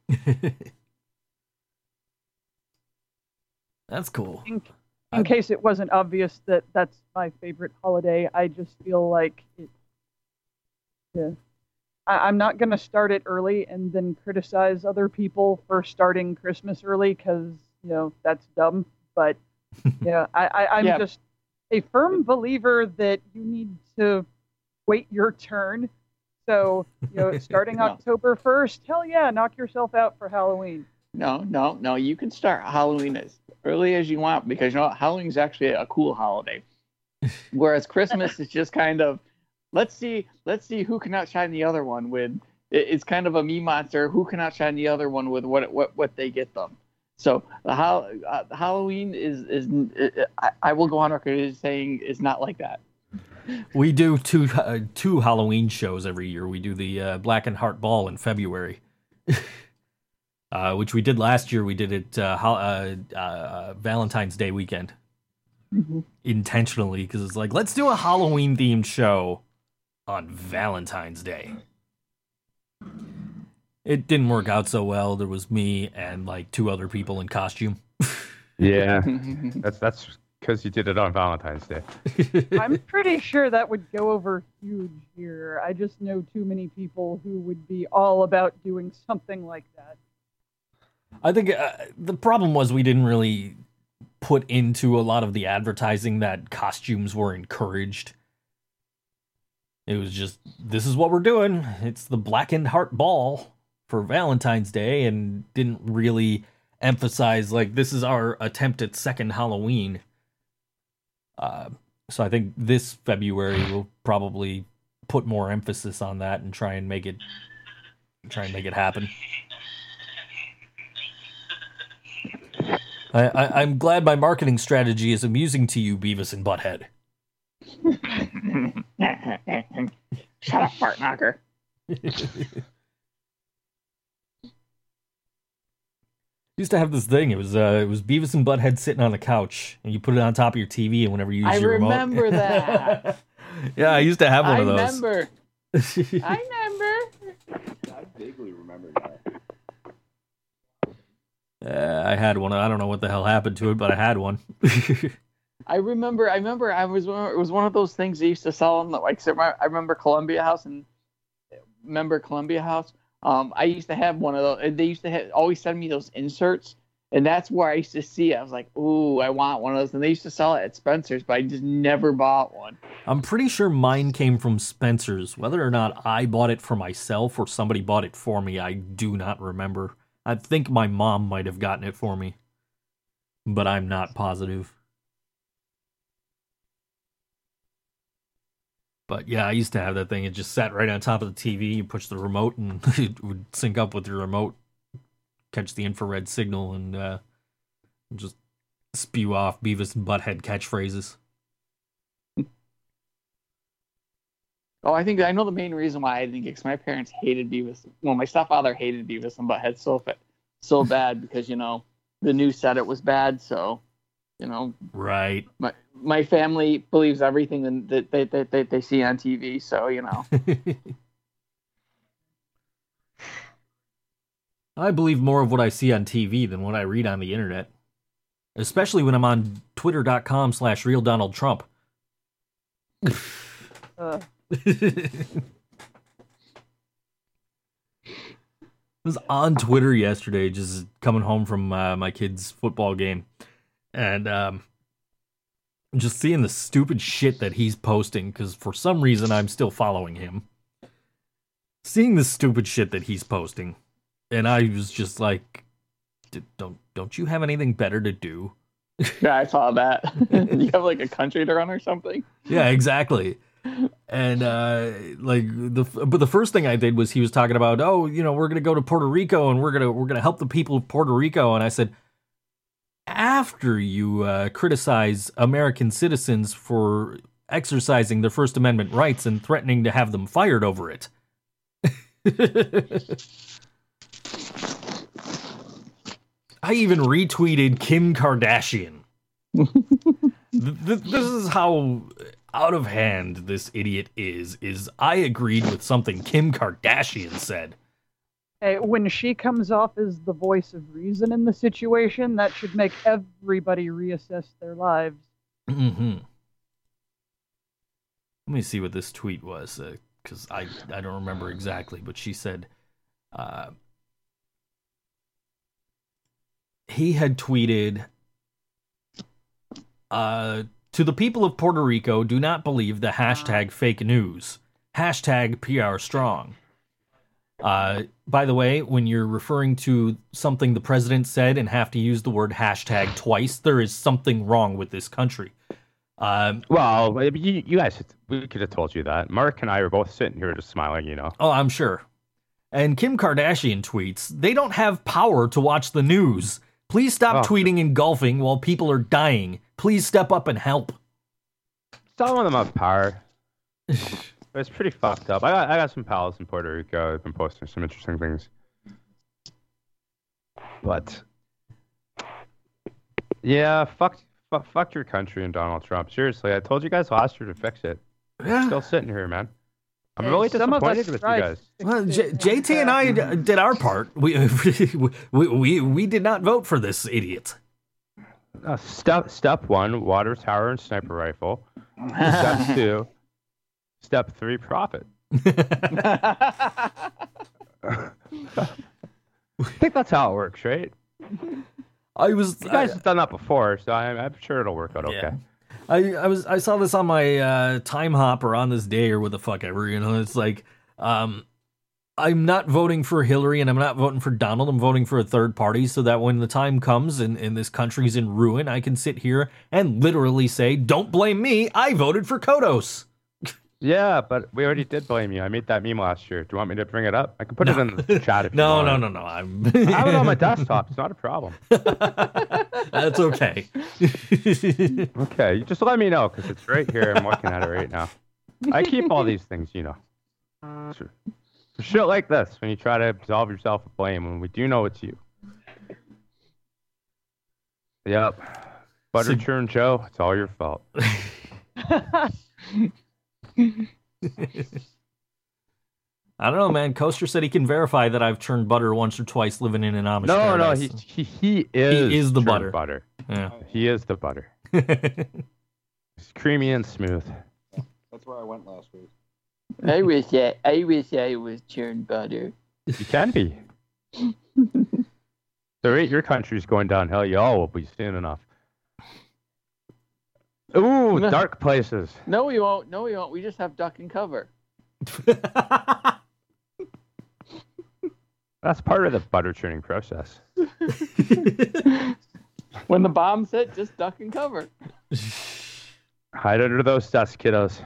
(laughs) That's cool. In, in case it wasn't obvious that that's my favorite holiday, I just feel like it. Yeah. I, I'm not going to start it early and then criticize other people for starting Christmas early because, you know, that's dumb. But, (laughs) yeah, I, I, I'm Yeah. just a firm believer that you need to wait your turn. So, you know, (laughs) starting No. October 1st, hell yeah, knock yourself out for Halloween. No, no, no. You can start Halloween as early as you want because you know what? Halloween's actually a cool holiday. (laughs) Whereas Christmas is just kind of let's see, let's see who can outshine the other one with. It's kind of a me monster. Who can outshine the other one with what what what they get them? So the uh, Halloween is is I, I will go on record as saying is not like that. (laughs) We do two uh, two Halloween shows every year. We do the uh, Blackened Heart Ball in February, (laughs) uh, which we did last year. We did it uh, uh, uh, Valentine's Day weekend intentionally because it's like let's do a Halloween themed show on Valentine's Day. It didn't work out so well. There was me and like two other people in costume. (laughs) Yeah, that's that's because you did it on Valentine's Day. (laughs) I'm pretty sure that would go over huge here. I just know too many people who would be all about doing something like that. I think uh, the problem was we didn't really put into a lot of the advertising that costumes were encouraged. It was just this is what we're doing. It's the blackened heart ball for Valentine's Day and didn't really emphasize like this is our attempt at second Halloween. Uh, so I think this February we'll probably put more emphasis on that and try and make it try and make it happen. I, I, I'm glad my marketing strategy is amusing to you, Beavis and Butthead. Shut up, fart knocker. (laughs) used to have this thing. It was uh, it was Beavis and Butthead sitting on the couch, and you put it on top of your TV, and whenever you use I your remote- remember (laughs) that. yeah, I used to have one I of those. remember. (laughs) I remember. I vaguely remember that. Uh, I had one. I don't know what the hell happened to it, but I had one. I remember. I remember. I was. It was one of those things they used to sell in the like. I remember Columbia House and remember Columbia House. Um, I used to have one of those. They used to have, always send me those inserts, and that's where I used to see. It. I was like, "Ooh, I want one of those." And they used to sell it at Spencer's, but I just never bought one. I'm pretty sure mine came from Spencer's. Whether or not I bought it for myself or somebody bought it for me, I do not remember. I think my mom might have gotten it for me, but I'm not positive. But yeah, I used to have that thing. It just sat right on top of the TV. You push the remote, and (laughs) it would sync up with your remote, catch the infrared signal, and uh, just spew off Beavis and Butthead catchphrases. Oh, I think I know the main reason why I didn't get because my parents hated Beavis. Well, my stepfather hated Beavis and Butthead so so bad because you know the news said it was bad. So, you know, Right. my my family believes everything that that that, that they see on TV. So you know, (laughs) I believe more of what I see on TV than what I read on the internet. Especially when I'm on twitter.com slash real Donald Trump. Uh, (laughs) I was on Twitter yesterday, just coming home from uh, my kid's football game, and um, just seeing the stupid shit that he's posting. Because for some reason, I'm still following him. Seeing the stupid shit that he's posting, and I was just like, "D- "Don't don't you have anything better to do?" (laughs) yeah, I saw that. (laughs) you have like a country to run or something. Yeah, exactly. And uh like the but the first thing I did was he was talking about, "Oh, you know, we're going to go to Puerto Rico and we're to we're going to help the people of Puerto Rico." And I said, "After you uh criticize American citizens for exercising their first amendment rights and threatening to have them fired over it." (laughs) I even retweeted Kim Kardashian. (laughs) Th- th- this is how out of hand this idiot is. Is I agreed with something Kim Kardashian said. When she comes off as the voice of reason in the situation, that should make everybody reassess their lives. hmm Let me see what this tweet was, because I I don't remember exactly, but she said, uh, he had tweeted, uh, to the people of Puerto Rico, do not believe the hashtag fake news, hashtag PR strong. Uh, by the way, when you're referring to something the president said and have to use the word hashtag twice, there is something wrong with this country. Um, Well, you, you guys, we could have told you that. Mark and I were both sitting here just smiling, you know. oh, I'm sure. And Kim Kardashian tweets, they don't have power to watch the news. Please stop Oh. tweeting and golfing while people are dying. Please step up and help. Some of them have power. (laughs) But it's pretty fucked up. I got, I got some pals in Puerto Rico. I've been posting some interesting things. But yeah, fuck, fuck, fuck your country and Donald Trump. Seriously, I told you guys last year to fix it. Yeah. Still sitting here, man. I'm Hey, really some of us disappointed with you guys. Well, J- JT and I d- did our part. (laughs) We, we we we did not vote for this idiot. Uh, step step one: water tower and sniper rifle. Step (laughs) two: step three: profit. (laughs) (laughs) I think that's how it works, right? I was You guys have done that before, so I'm, I'm sure it'll work out Yeah. okay. I, I was I saw this on my uh, time hop or on this day or what the fuck ever. You know, it's like um, I'm not voting for Hillary and I'm not voting for Donald. I'm voting for a third party so that when the time comes and, and this country's in ruin, I can sit here and literally say, "Don't blame me. I voted for Kodos." Yeah, but we already did blame you. I made that meme last year. Do you want me to bring it up? I can put it in the chat if (laughs) you No, want. no, no, no. I'm. (laughs) (laughs) I have it on my desktop. It's not a problem. That's okay. Okay, you just let me know because it's right here. I'm looking at it right now. I keep all these things, you know. Uh. For for shit like this, when you try to absolve yourself of blame, when we do know it's you. Yep. Butter So- churn Joe, it's all your fault. (laughs) I don't know, man. Coaster said he can verify that I've churned butter once or twice living in an Amish No, no, paradise. he, he he is is the butter. butter. Yeah. He is the butter. (laughs) It's creamy and smooth. That's where I went last week. I wish I, I wish I was churned butter. You can be. (laughs) so rate your country's going downhill, y'all will be soon enough. Ooh, dark places. No, we won't. No, we won't. We just have duck and cover. (laughs) That's part of the butter churning process. (laughs) When the bombs hit, just duck and cover. (laughs) Hide under those desks, kiddos.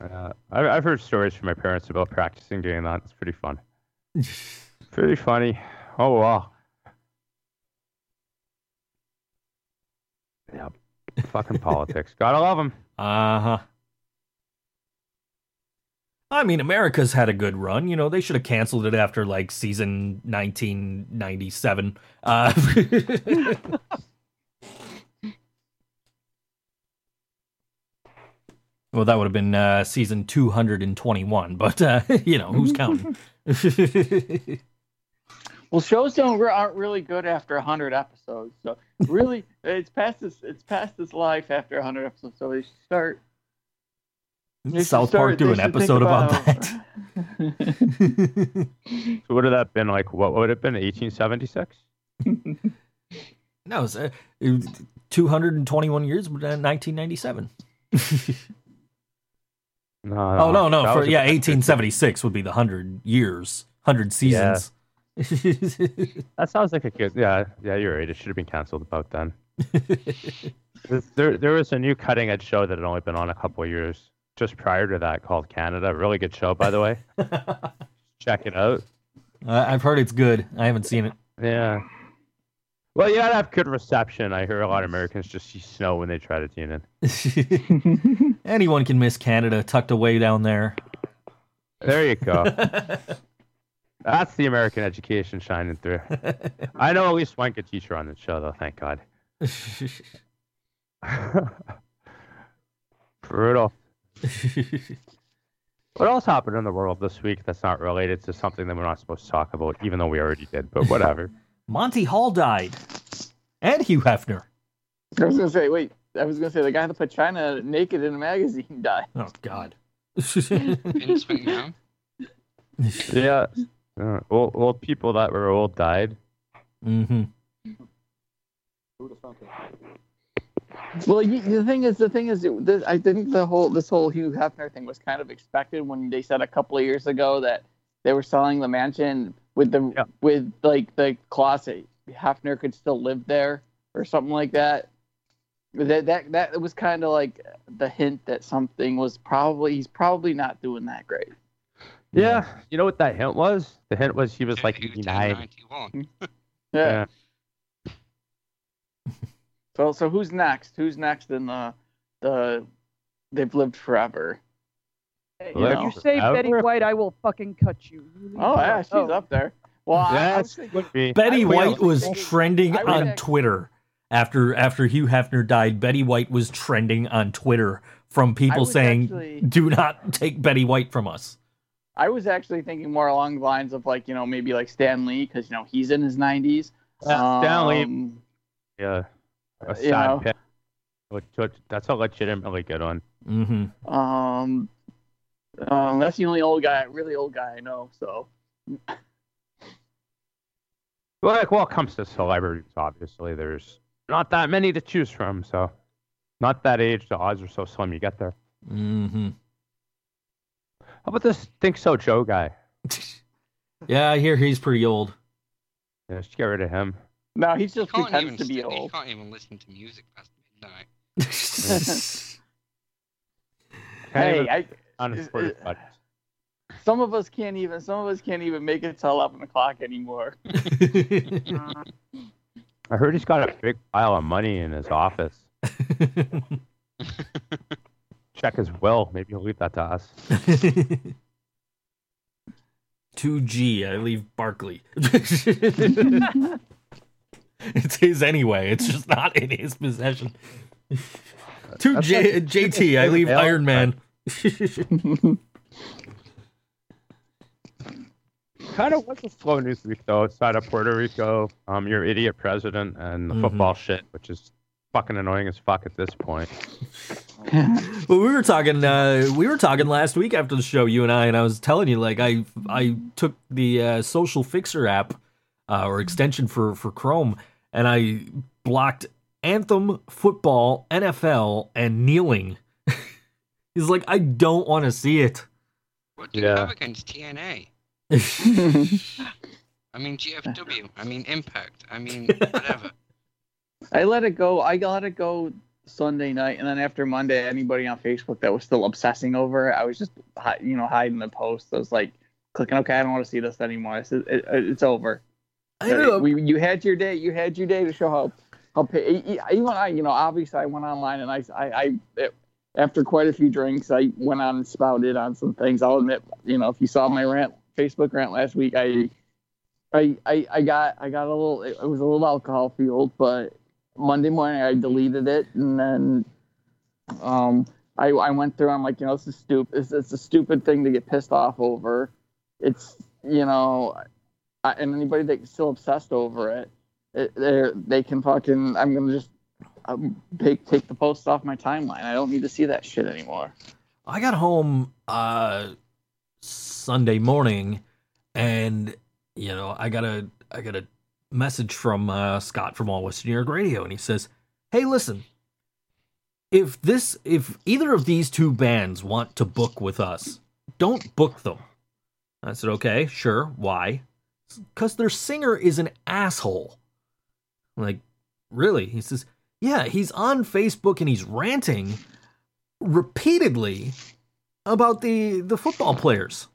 uh, I've, I've heard stories from my parents about practicing doing that. It's pretty fun. pretty funny. Oh, wow. Yep. Fucking politics. Gotta love them. Uh huh. I mean, America's had a good run. You know, they should have canceled it after like season 1997. Uh, (laughs) well, that would have been uh, season 221, but, uh, (laughs) you know, who's counting? (laughs) Well, shows don't aren't really good after hundred episodes. So really, it's past this it's past this life after hundred episodes. So they should start. they should South Park start- do an episode about about- (laughs) So would have that been like? What would it have been? 1876? (laughs) no, it's uh, 221 years, uh, 1997. (laughs) No, Oh no, no, for yeah, 1876 would be the hundred years, hundred seasons. (laughs) That sounds like a good. Yeah, yeah, you're right. It should have been canceled about then. There- there, was a new cutting edge show that had only been on a couple of years just prior to that called Canada. Really good show, by the way. (laughs) Check it out. Uh, I've heard it's good. I haven't seen it. Yeah. Well, you gotta have good reception. I hear a lot of Americans just see snow when they try to tune in. (laughs) Anyone can miss Canada tucked away down there. There you go. That's the American education shining through. (laughs) I know at least one good teacher on the show, though. Thank God. (laughs) Brutal. (laughs) What else happened in the world this week that's not related to something that we're not supposed to talk about, even though we already did? But whatever. Monty Hall died, and Hugh Hefner. I was gonna say, wait. I was gonna say the guy that put China naked in a magazine died. Oh God. Yeah. Uh, old, old people that were old died. hmm Who'd have thunk it? Well, you, the thing is, the thing is, this, I think the whole this whole Hugh Hefner thing was kind of expected when they said a couple of years ago that they were selling the mansion with the Yeah. with like the clause that Hefner could still live there or something like that. That that that was kind of like the hint that something was probably he's probably not doing that great. Yeah. You know what that hint was? The hint was he was like 89. 91. Hmm. (laughs) Yeah. Yeah. (laughs) So so who's next? Who's next in the the they've lived forever? Hey, Well, if you that's say forever. Betty White, I will fucking cut you. You Oh yeah, she's alone. up there. Well, I, I thinking, would be. Betty I White was think- trending on act- Twitter after after Hugh Hefner died. Betty White was trending on Twitter from people saying, actually- "Do not take Betty White from us." I was actually thinking more along the lines of like you know maybe like Stan Lee because you know he's in his nineties. Yeah, Stan Lee. Um, Yeah. A you know. pick. Which- which- That's a legitimately good one. hmm Um, um, that's the only old guy, really old guy I know. So (laughs) Well, like, well, it comes to celebrities, obviously, there's not that many to choose from. So, not that age, the odds are so slim you get there. hmm How about this Think So Joe guy? (laughs) Yeah, I hear he's pretty old. Yeah, just get rid of him. no, he He just can't, pretends to be st- he old. can't even listen to music past midnight. (laughs) Hey, even I, on his is- Twitter is- some of us can't even some of us can't even make it till eleven o'clock anymore. (laughs) I heard he's got a big pile of money in his office. Check as well. Maybe he'll leave that to us. (laughs) 2G, I leave Barkley. (laughs) it's his anyway. It's just not in his possession. 2J, JT, I leave. Iron Man. (laughs) kind of was a slow news week though, outside of Puerto Rico, um, your idiot president and the Mhm. football shit, which is fucking annoying as fuck at this point. (laughs) Well, we were talking. Uh, we were talking last week after the show, you and I, and I was telling you like I I took the uh, Social Fixer app uh, or extension for for Chrome, and I blocked Anthem, football, NFL, and kneeling. (laughs) He's like, I don't want to see it. What do you have against TNA? (laughs) I mean GFW. I mean Impact. I mean whatever. I let it go. I let it go Sunday night, and then after Monday, anybody on Facebook that was still obsessing over it, I was just you know hiding the post. I was like clicking, okay, I don't want to see this anymore. I said, it, it, it's over. I know. We, you had your day. You had your day to show how how even I, you know, obviously I went online and I I, I after quite a few drinks, I went on and spouted on some things. I'll admit, you know, if you saw my rant, Facebook rant last week, I I I, I got I got a little. It was a little alcohol fueled, but Monday morning I deleted it and then um I I went through. I'm like, you know, this is stupid. It's, it's a stupid thing to get pissed off over. It's you know, I, and anybody that's still obsessed over it, it they they can fucking. I'm gonna just um, take take the posts off my timeline. I don't need to see that shit anymore. I got home uh Sunday morning and you know, I got a I got a message from uh Scott from All Western New York Radio and he says, "Hey, listen. If this if either of these two bands want to book with us, don't book them." I said, "Okay, sure. Why?" Cuz their singer is an asshole. I'm like, "Really?" He says, "Yeah, he's on Facebook and he's ranting repeatedly about the the football players.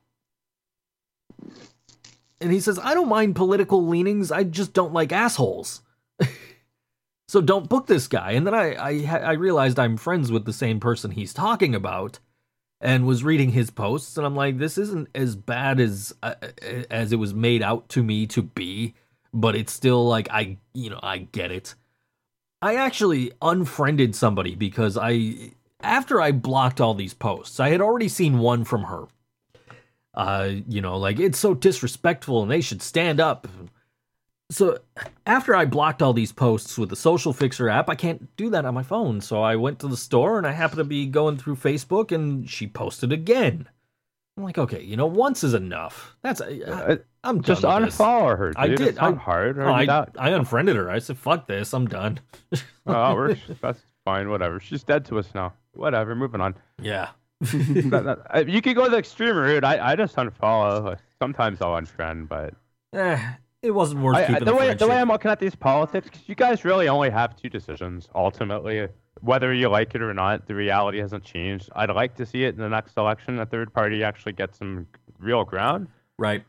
And he says, "I don't mind political leanings. I just don't like assholes." (laughs) so don't book this guy. And then I I I realized I'm friends with the same person he's talking about. and was reading his posts, and I'm like, this isn't as bad as uh, as it was made out to me to be, but it's still like I, you know, I get it. I actually unfriended somebody because I, after I blocked all these posts, I had already seen one from her. Uh, you know, like it's so disrespectful, and they should stand up. So after I blocked all these posts with the Social Fixer app, I can't do that on my phone. So I went to the store and I happened to be going through Facebook and she posted again. I'm like, okay, you know, once is enough. That's I, am Just done with this. unfollow her. Dude. I did. It's not I- hard. I, that- I unfriended her. I said, fuck this. I'm done. oh. (laughs) That's fine. Whatever. She's dead to us now. Whatever. Moving on. yeah. (laughs) Uh, you could go the extreme route. I, I just unfollow. Sometimes I'll unfriend, but Eh, it wasn't worth I, keeping the the, way the way I'm looking at these politics, you guys really only have two decisions ultimately. Whether you like it or not, the reality hasn't changed. I'd like to see it in the next election, a third party actually gets some real ground. right.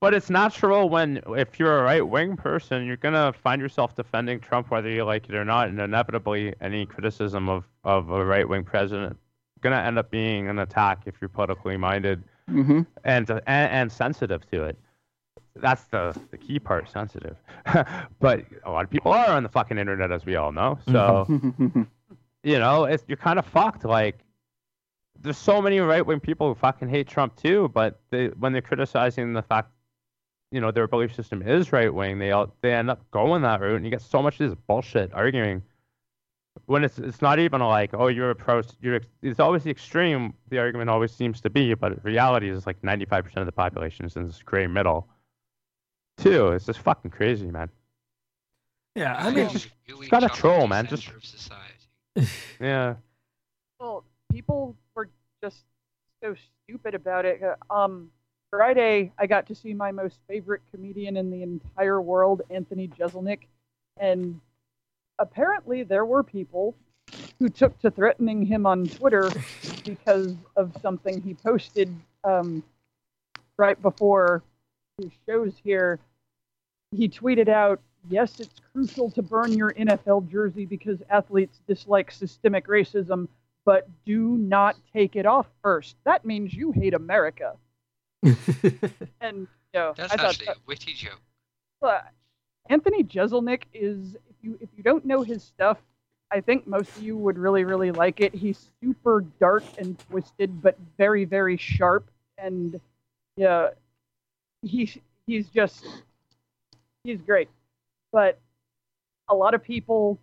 But it's natural when, if you're a right wing person, you're gonna find yourself defending Trump whether you like it or not, and inevitably, any criticism of of a right wing president gonna end up being an attack if you're politically minded Mm-hmm. and and, and sensitive to it. That's the the key part, sensitive. (laughs) but a lot of people are on the fucking internet, as we all know. So (laughs) you know, it's you're kind of fucked. Like, there's so many right wing people who fucking hate Trump too, but they when they're criticizing the fact, you know, their belief system is right wing, they all they end up going that route, and you get so much of this bullshit arguing. When it's it's not even like oh you're a pro you're it's always the extreme the argument always seems to be but reality is like 95% of the population is in this gray middle too it's just fucking crazy man Yeah, I I mean, mean, just- gotta challenge troll, man, just- center of society. (laughs) yeah Well, people were just so stupid about it. Uh, Um, Friday, I got to see my most favorite comedian in the entire world, Anthony Jeselnik, and apparently there were people who took to threatening him on Twitter because of something he posted um, right before his shows here. He tweeted out, Yes, it's crucial to burn your NFL jersey because athletes dislike systemic racism, but do not take it off first. That means you hate America. (laughs) And you know, That's I thought actually that, a witty joke. but Anthony Jeselnik is you if you don't know his stuff, I think most of you would really really like it. He's super dark and twisted, but very very sharp, and yeah, he he's just he's great. But a lot of people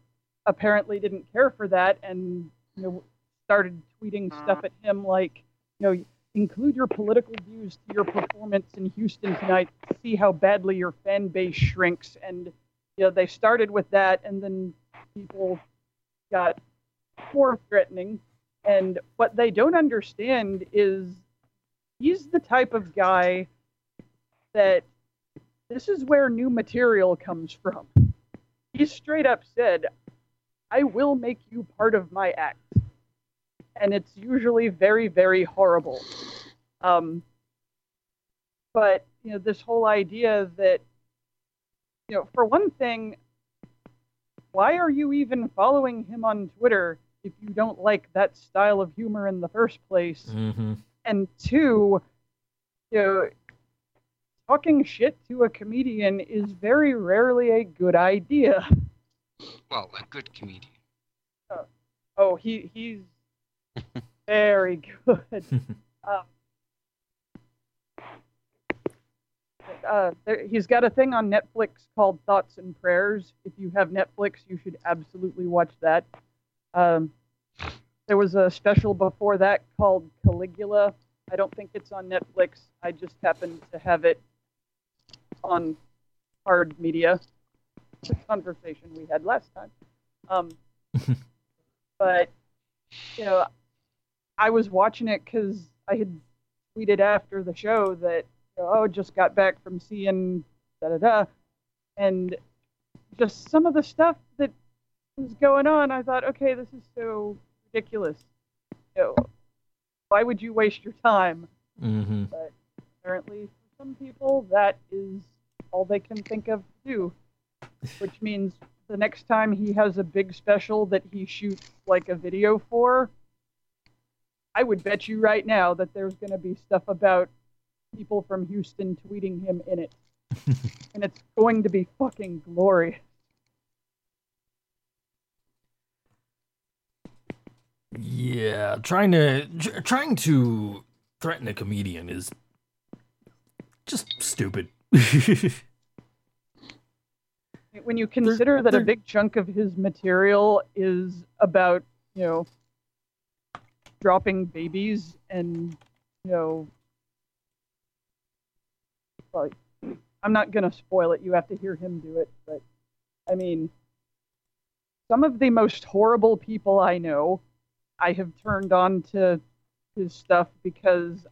apparently didn't care for that, and you know started tweeting mm-hmm. stuff at him like, you know, include your political views to your performance in Houston tonight. See how badly your fan base shrinks. And you know, they started with that, and then people got more threatening. And what they don't understand is he's the type of guy that this is where new material comes from. He straight up said, I will make you part of my act. And it's usually very, very horrible. Um, but, you know, this whole idea that, you know, for one thing, why are you even following him on Twitter if you don't like that style of humor in the first place? hmm and two, you know, talking shit to a comedian is very rarely a good idea. Well, a good comedian. Oh, he he's (laughs) very good. (laughs) um, uh, there, he's got a thing on Netflix called Thoughts and Prayers. If you have Netflix, you should absolutely watch that. Um, there was a special before that called Caligula. I don't think it's on Netflix. I just happened to have it on hard media. The conversation we had last time. Um, (laughs) but you know, I was watching it because I had tweeted after the show that oh, just got back from seeing da da da, and just some of the stuff that was going on. I thought, okay, this is so ridiculous. You know, why would you waste your time? hmm But apparently, for some people, that is all they can think of to do. Which (laughs) means the next time he has a big special that he shoots like a video for, I would bet you right now that there's going to be stuff about people from Houston tweeting him in it, (laughs) and it's going to be fucking glorious. Yeah, trying to tr- trying to threaten a comedian is just stupid. (laughs) When you consider that a big chunk of his material is about, you know, dropping babies and, you know, like, I'm not going to spoil it. You have to hear him do it. But, I mean, some of the most horrible people I know, I have turned on to his stuff because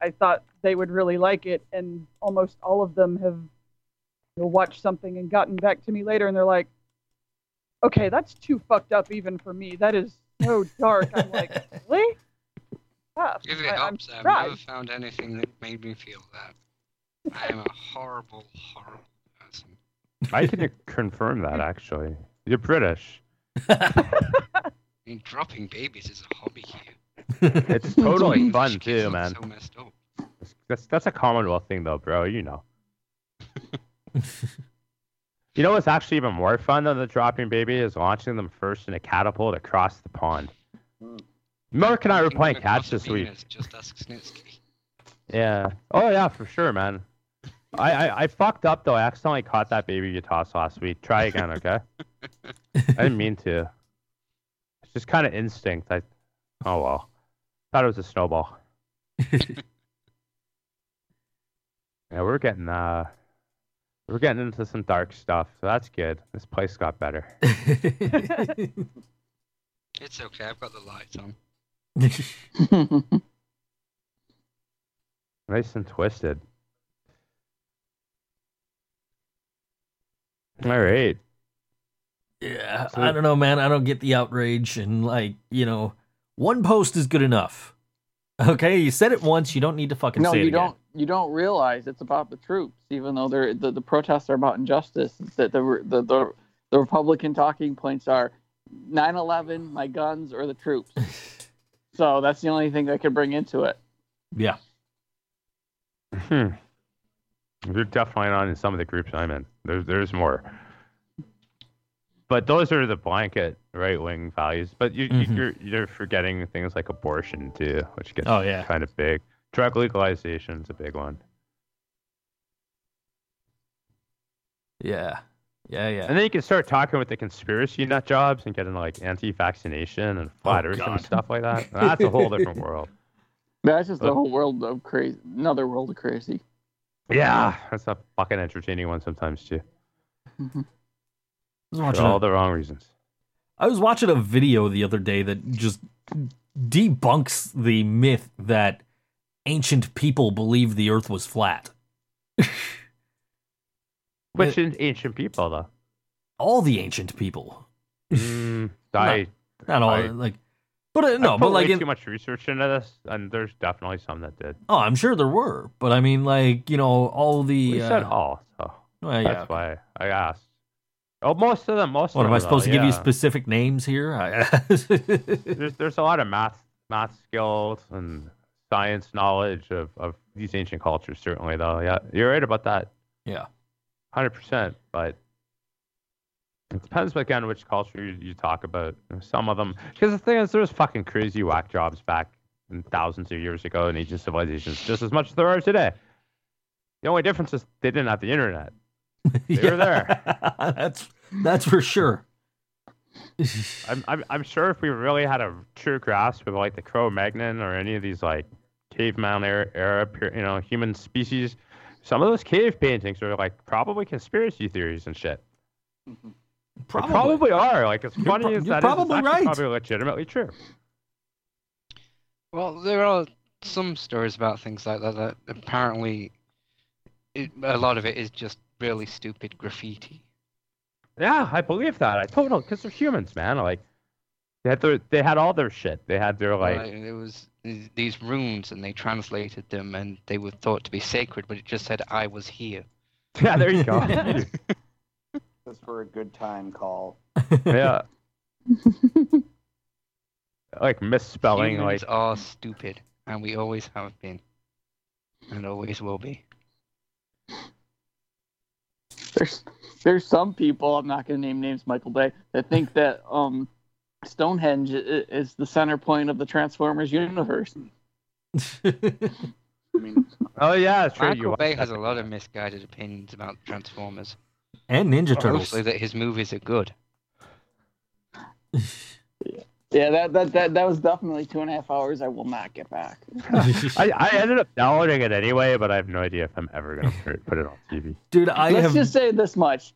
I thought they would really like it. And almost all of them have you know, watched something and gotten back to me later and they're like, okay, that's too fucked up even for me. That is so dark. I'm like, (laughs) really? Yeah, If it I, helps, I've never found anything that made me feel that. I am a horrible, horrible person. I can confirm that actually. You're British. I mean, dropping babies is a hobby here. It's totally fun too, man. So messed up. That's that's a Commonwealth thing though, bro. You know. (laughs) You know what's actually even more fun than the dropping baby is launching them first in a catapult across the pond. Hmm. Mark and I were playing catch this week. Just ask Snitsky. Yeah. Oh yeah, for sure, man. I, I I fucked up though. I accidentally caught that baby you tossed last week. Try again, okay? (laughs) I didn't mean to. It's just kind of instinct. I. Oh well. Thought it was a snowball. (laughs) Yeah, we're getting uh, we're getting into some dark stuff. So that's good. This place got better. (laughs) It's okay, I've got the lights on. Nice and twisted. All right. yeah, So- I don't know, man. I don't get the outrage and like, you know, one post is good enough. Okay, you said it once, you don't need to fucking no, say it you don't. You don't realize it's about the troops, even though they're the, the protests are about injustice. That the, the the the Republican talking points are 9/11, my guns, or the troops. (laughs) so that's the only thing I could bring into it. Yeah. Hmm. You're definitely not in some of the groups I'm in. There's there's more. But those are the blanket right wing values. But you, Mhm. you you're you're forgetting things like abortion too, which gets Oh, yeah. kind of big. Drug legalization is a big one. Yeah. Yeah, yeah. And then you can start talking with the conspiracy nut jobs and getting like anti-vaccination and flat Oh, earth God. and stuff like that. That's a whole different world. (laughs) That's just a But- whole world of crazy, another world of crazy. Yeah, that's a fucking entertaining one sometimes too. I was For watching all a, the wrong reasons. I was watching a video the other day that just debunks the myth that ancient people believed the earth was flat. (laughs) Which in ancient people though? All the ancient people. Mm, (laughs) I Not all I- like but uh, no, but like in, too much research into this, and there's definitely some that did. Oh, I'm sure there were, but I mean, like you know, all the. We uh, said all, so well, yeah. that's why I asked. Oh, most of them, most of them. What of am I supposed though, to give you specific names here? I- (laughs) There's there's a lot of math math skills and science knowledge of, of these ancient cultures, certainly though. Yeah, you're right about that. yeah. Hundred percent, but it depends again which culture you, you talk about. Some of them, because the thing is, there's fucking crazy whack jobs back in thousands of years ago in ancient civilizations, just as much as there are today. The only difference is they didn't have the internet. They were there. (laughs) that's that's for sure. (laughs) I'm, I'm I'm sure if we really had a true grasp of like the Cro-Magnon or any of these like caveman era, era you know, human species, some of those cave paintings are like probably conspiracy theories and shit. They Probably. probably are. Like as funny pro- as you're that is, probably actually right. probably legitimately true. Well, there are some stories about things like that that apparently it, a lot of it is just really stupid graffiti. Yeah, I believe that. I totally because they're humans, man. Like they had their they had all their shit. They had their like Like, there was these, these runes, and they translated them, and they were thought to be sacred, but it just said "I was here." (laughs) yeah. There you go. (laughs) (laughs) Just for a good time call. (laughs) yeah. (laughs) like misspelling Humans like are stupid, and we always have been, and always will be. There's there's some people I'm not going to name names, Michael Bay, that think that um Stonehenge is the center point of the Transformers universe. (laughs) I mean, oh yeah, it's true. Michael watched Bay that has a lot of misguided opinions about Transformers. And Ninja Turtles. Mostly that his movies are good. (laughs) Yeah, that that that, that was definitely two and a half hours I will not get back. (laughs) I, I ended up downloading it anyway, but I have no idea if I'm ever gonna put put it on TV. Dude, I Let's have just say this much.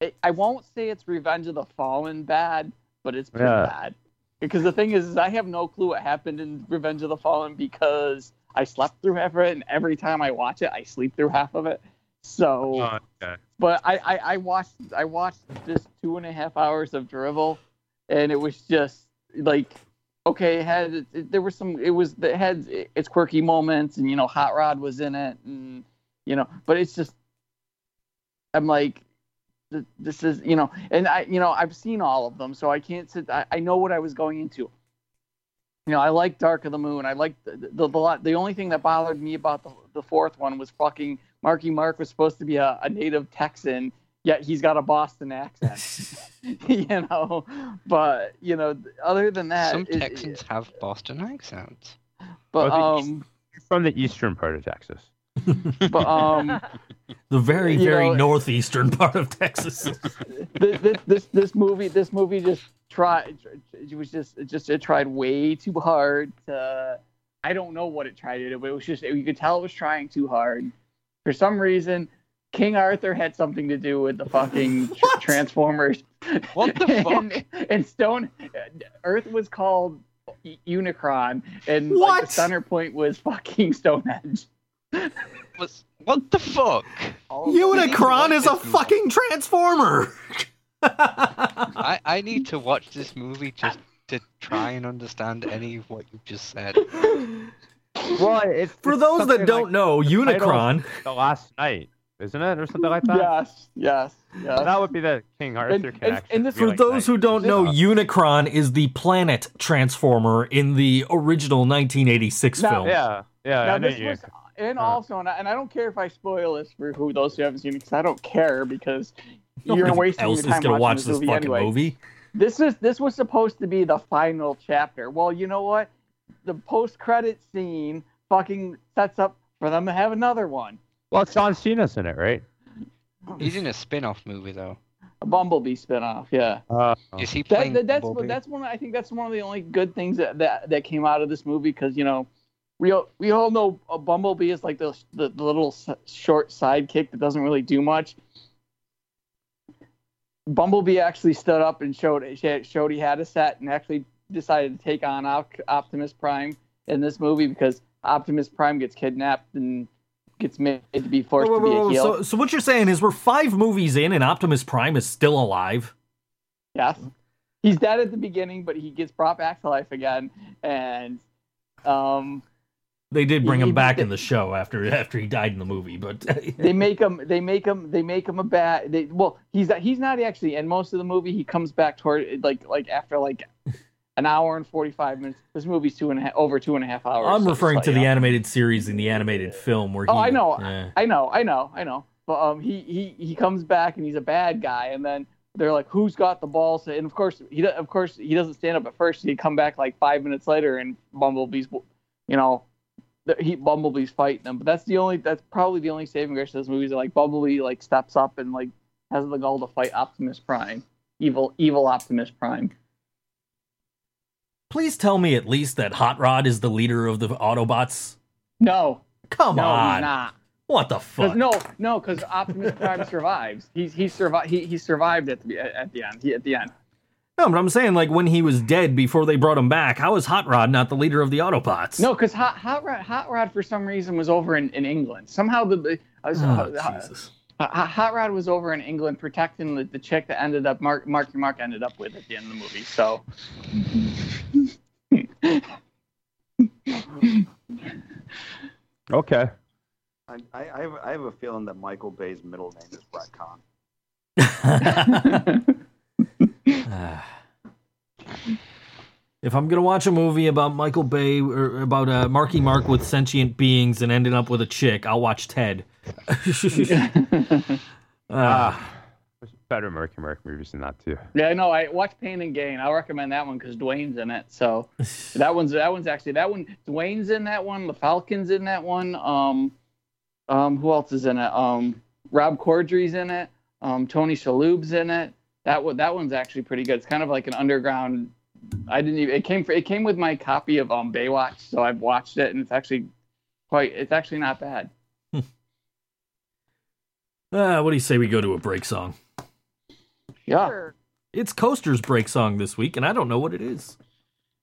I- I won't say it's Revenge of the Fallen bad, but it's pretty Yeah. bad. Because the thing is, is, I have no clue what happened in Revenge of the Fallen because I slept through half of it, and every time I watch it, I sleep through half of it. So, Oh, okay. but I, I, I watched I watched just two and a half hours of drivel, and it was just like okay, it had it, there was some it was it had its quirky moments, and you know Hot Rod was in it, and you know, but it's just I'm like this is you know, and I you know I've seen all of them, so I can't sit. I, I know what I was going into. You know, I like Dark of the Moon. I like the the, the, lot- the only thing that bothered me about the, the fourth one was fucking Marky Mark was supposed to be a, a native Texan, yet he's got a Boston accent. (laughs) (laughs) you know, but you know, other than that, Some it- Texans have Boston accents. but Well, um, From the eastern part of Texas. (laughs) but um. the very, very know- northeastern part of Texas. this, this this this movie this movie just tried it was just it just it tried way too hard to I don't know what it tried to do, but it was just you could tell it was trying too hard. For some reason, King Arthur had something to do with the fucking (laughs) What? Transformers. What the (laughs) fuck? and, and Stone Earth was called Unicron, and like, the center point was fucking Stonehenge. (laughs) What's, what the fuck? Unicron is a fucking transformer. I, I need to watch this movie just to try and understand any of what you just said. Well, it's For it's those that don't like know, Unicron. the Last Knight, isn't it, or something like that? Yes, yes, yes. That would be the King Arthur And- and- connection. and this- For like those who don't know, Uh, Unicron is the planet transformer in the original 1986 Now- film. yeah, yeah, Now I know this you. was, and Uh. also, and I, and I don't care if I spoil this for who those who haven't seen it, because I don't care because Nobody you're wasting else your is time gonna watching watch this this movie fucking anyway. movie. This is this was supposed to be the final chapter. Well, you know what? The post credit scene fucking sets up for them to have another one. Well, John Cena's in it, right? He's in a spin-off movie though. A Bumblebee spinoff, yeah. Uh, Is he playing that, that's Bumblebee? that's one. I think that's one of the only good things that that, that came out of this movie because you know, we all, we all know a Bumblebee is like the, the the little short sidekick that doesn't really do much. Bumblebee actually stood up and showed showed he had a set and actually decided to take on Op- Optimus Prime in this movie because Optimus Prime gets kidnapped and gets made to be forced Whoa, whoa, to be whoa, a heel. So, so what you're saying is we're five movies in and Optimus Prime is still alive. Yes. He's dead at the beginning, but he gets brought back to life again. And um, They did bring He- him back they- in the show after after he died in the movie, but (laughs) they make him they make him they make him a bad they well he's he's not actually in most of the movie he comes back toward like like after like an hour and 45 minutes this movie's two and a half over two and a half hours I'm referring to the animated series and the animated film where he. Oh, I know. Yeah. I know, I know, I know. But um, he he he comes back and he's a bad guy, and then they're like, "Who's got the balls?" to-" And of course, he of course he doesn't stand up at first. He come back like five minutes later, and Bumblebee's, you know, he Bumblebee's fighting him. But that's the only that's probably the only saving grace of this movie is that, like Bumblebee like steps up and like has the goal to fight Optimus Prime, evil evil Optimus Prime. Please tell me at least that Hot Rod is the leader of the Autobots. No, Come no, on. he's not. What the fuck? no, no, because Optimus Prime (laughs) survives. He's he survived. He, he survived at the at the end. He, at the end. No, but I'm saying like when he was dead before they brought him back, how is Hot Rod not the leader of the Autobots? No, because Hot, Hot Rod Hot Rod for some reason was over in, in England. Somehow the uh, Oh, uh, Jesus. Hot Hot Rod was over in England protecting the, the chick that ended up Mark Marky Mark ended up with at the end of the movie. So (laughs) okay. I, I, I, have, I have a feeling that Michael Bay's middle name is Brett Kahn. (laughs) If I'm gonna watch a movie about Michael Bay or about uh, Marky Mark with sentient beings and ending up with a chick, I'll watch Ted. (laughs) Ah, There's better American Mercury movies than that too. Yeah, no, I watch Pain and Gain. I'll recommend that one because Dwayne's in it. So (laughs) that one's that one's actually that one. Dwayne's in that one. The Falcons in that one. Um, um, who else is in it? Um, Rob Corddry's in it. Um, Tony Shalhoub's in it. That one that one's actually pretty good. It's kind of like an underground. I didn't even. It came for, it came with my copy of um Baywatch, so I've watched it and it's actually quite. It's actually not bad. Ah, what do you say we go to a break song? Yeah. Sure. It's Coaster's break song this week, and I don't know what it is.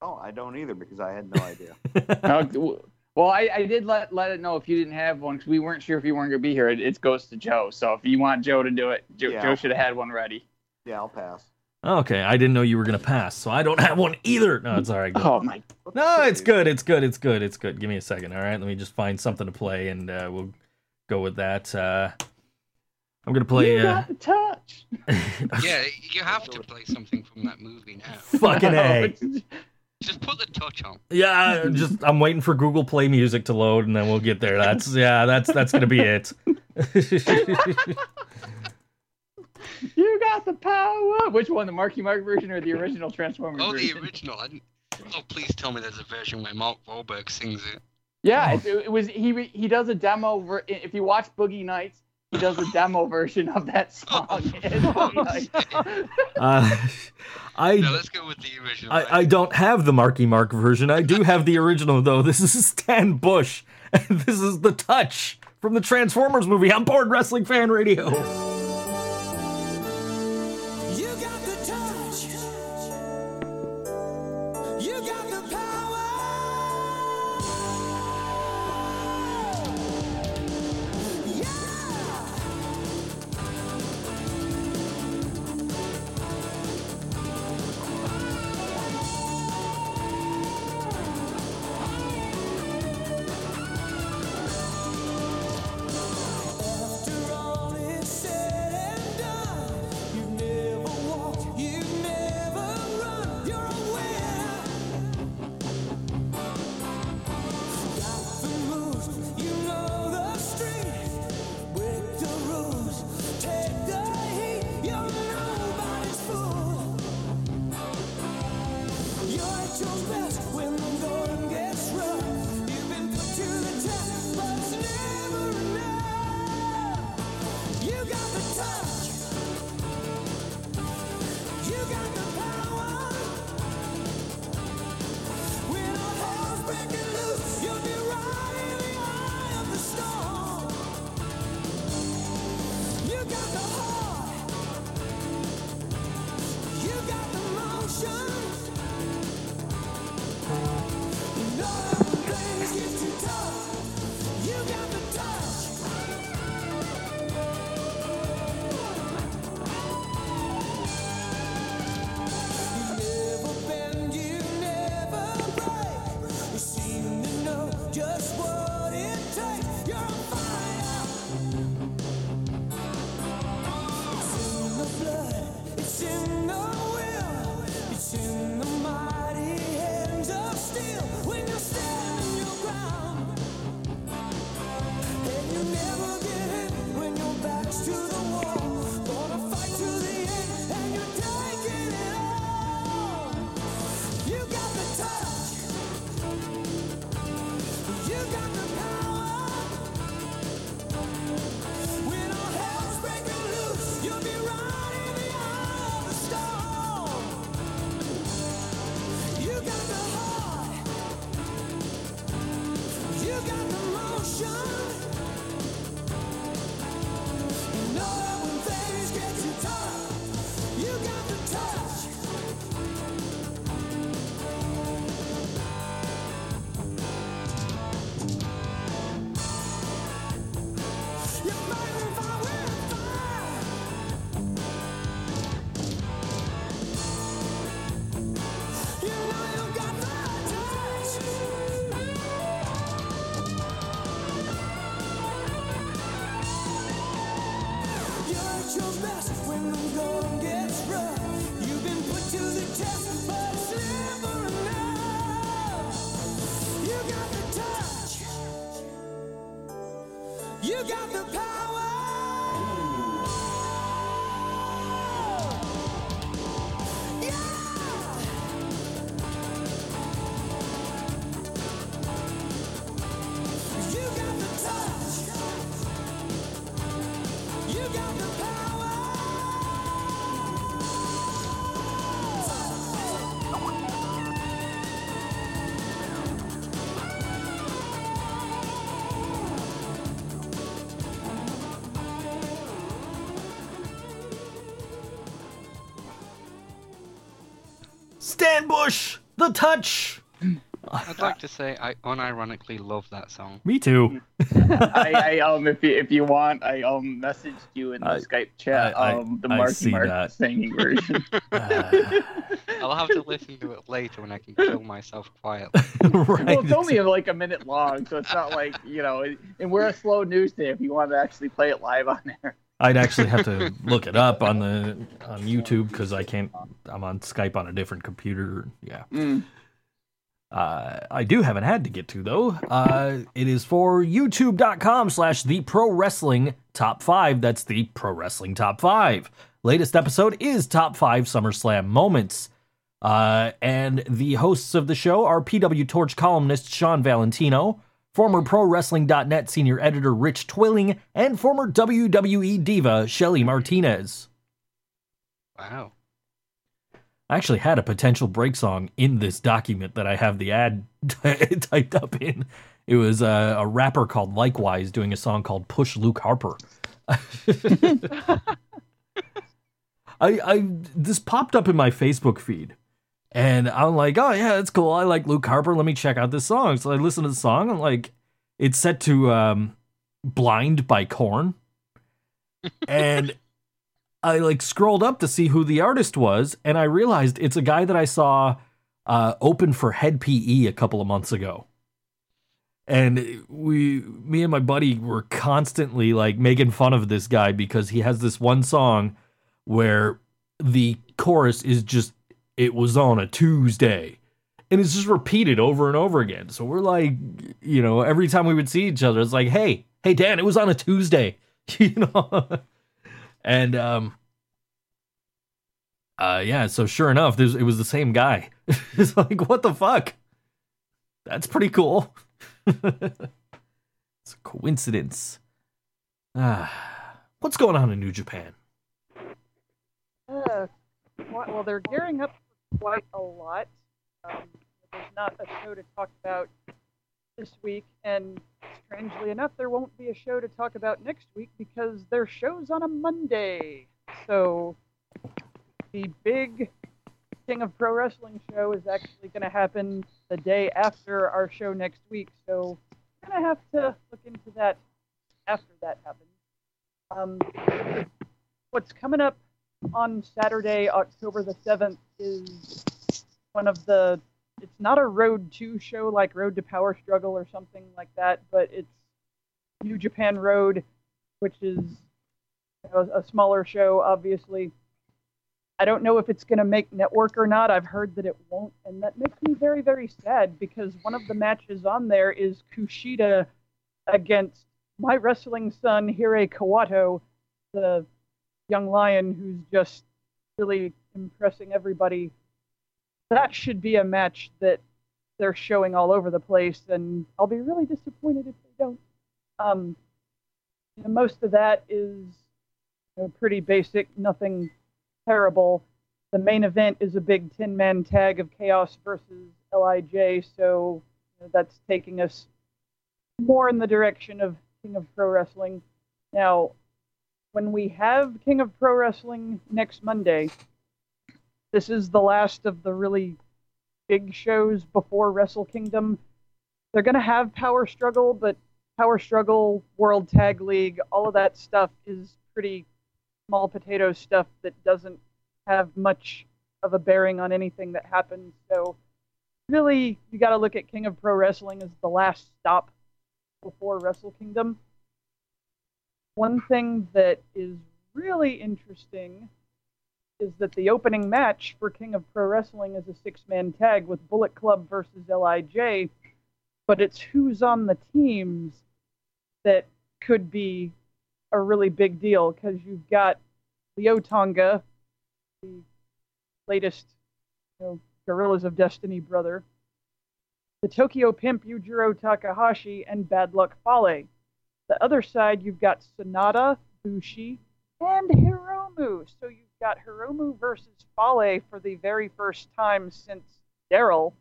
Oh, I don't either because I had no (laughs) idea. No, well, I, I did let let it know if you didn't have one because we weren't sure if you weren't gonna be here. It, it goes to Joe. So if you want Joe to do it, Joe, Yeah. Joe should have had one ready. Yeah, I'll pass. Okay, I didn't know you were gonna pass, so I don't have one either. No, it's all right. Go. Oh my! No, it's good. It's good. It's good. It's good. Give me a second. All right, let me just find something to play, and uh, we'll go with that. Uh, I'm gonna play. you Uh, got the touch. (laughs) Yeah, you have to play something from that movie now. (laughs) fucking a. (laughs) Just put the touch on. Yeah, just I'm waiting for Google Play Music to load, and then we'll get there. That's yeah. That's that's gonna be it. You got the power. Which one, the Marky Mark version or the original Transformers Oh, the original. I didn't... Oh, please tell me there's a version where Mark Wahlberg sings it. Yeah, it, it was he. He does a demo. Ver, if you watch Boogie Nights, he does a demo version of that (laughs) song. in Boogie Nights. Uh, (laughs) I No, let's go with the original. I, I don't have the Marky Mark version. I do have the original though. This is Stan Bush, and (laughs) this is the touch from the Transformers movie on Board Wrestling Fan Radio. You got the power. Stan Bush, the touch. I'd like to say I unironically love that song. Me too. (laughs) I, I um if you if you want I um messaged you in the I- Skype chat I- I- um the I Marky see Mark that. singing (laughs) version. (laughs) I'll have to listen to it later when I can kill myself quietly. right. well, it's only like a minute long, so it's not like you know. And we're a slow news day. If you want to actually play it live on there, I'd actually have to look it up on the on YouTube because I can't. I'm on Skype on a different computer. Yeah. Mm. Uh, I do have an ad to get to though. Uh, it is for youtube.com slash the pro wrestling top five. That's the pro wrestling top five. Latest episode is top five SummerSlam moments. Uh, and the hosts of the show are PW Torch columnist Sean Valentino, former ProWrestling.net senior editor Rich Twilling, and former WWE diva Shelly Martinez. Wow. I actually had a potential break song in this document that I have the ad (laughs) typed up in. It was a, a rapper called Likewise doing a song called Push Luke Harper. (laughs) (laughs) I, I this popped up in my Facebook feed, and I'm like, oh yeah, that's cool. I like Luke Harper. Let me check out this song. So I listen to the song. I'm like, it's set to um, "Blind" by Korn, (laughs) and I like scrolled up to see who the artist was, and I realized it's a guy that I saw uh, open for Hed PE a couple of months ago. And we, me and my buddy, were constantly like making fun of this guy because he has this one song where the chorus is just "It was on a Tuesday," and it's just repeated over and over again. So we're like, you know, every time we would see each other, it's like, "Hey, hey, Dan, it was on a Tuesday," (laughs) you know. and um uh yeah so sure enough there's, it was the same guy. (laughs) It's like what the fuck? That's pretty cool. (laughs) It's a coincidence. Ah what's going on in new japan? Uh, well, they're gearing up quite a lot. Um, there's not a show to talk about this week, and strangely enough, there won't be a show to talk about next week because their show's on a Monday. So the big King of Pro Wrestling show is actually going to happen the day after our show next week. So we're going to have to look into that after that happens. Um, what's coming up on Saturday, October the 7th, is one of the. It's not a Road to show like Road to Power Struggle or something like that, but it's New Japan Road, which is a, a smaller show, obviously. I don't know if it's going to make network or not. I've heard that it won't, and that makes me very, very sad because one of the matches on there is Kushida against my wrestling son, Hirai Kawato, the young lion who's just really impressing everybody. That should be a match that they're showing all over the place, and I'll be really disappointed if they don't. Um, you know, most of that is you know, pretty basic, nothing terrible. The main event is a big 10 man tag of Chaos versus LIJ, so you know, that's taking us more in the direction of King of Pro Wrestling. Now, when we have King of Pro Wrestling next Monday, this is the last of the really big shows before Wrestle Kingdom. They're going to have Power Struggle, but Power Struggle, World Tag League, all of that stuff is pretty small potato stuff that doesn't have much of a bearing on anything that happens. So, really, you got to look at King of Pro Wrestling as the last stop before Wrestle Kingdom. One thing that is really interesting is that the opening match for King of Pro Wrestling is a six man tag with Bullet Club versus LIJ, but it's who's on the teams that could be a really big deal because you've got Leo Tonga, the latest you know, Guerrillas of Destiny brother, the Tokyo Pimp Yujiro Takahashi, and Bad Luck Fale. The other side, you've got Sanada, Bushi, and Hiromu. So you've got Hiromu versus Fale for the very first time since Daryl.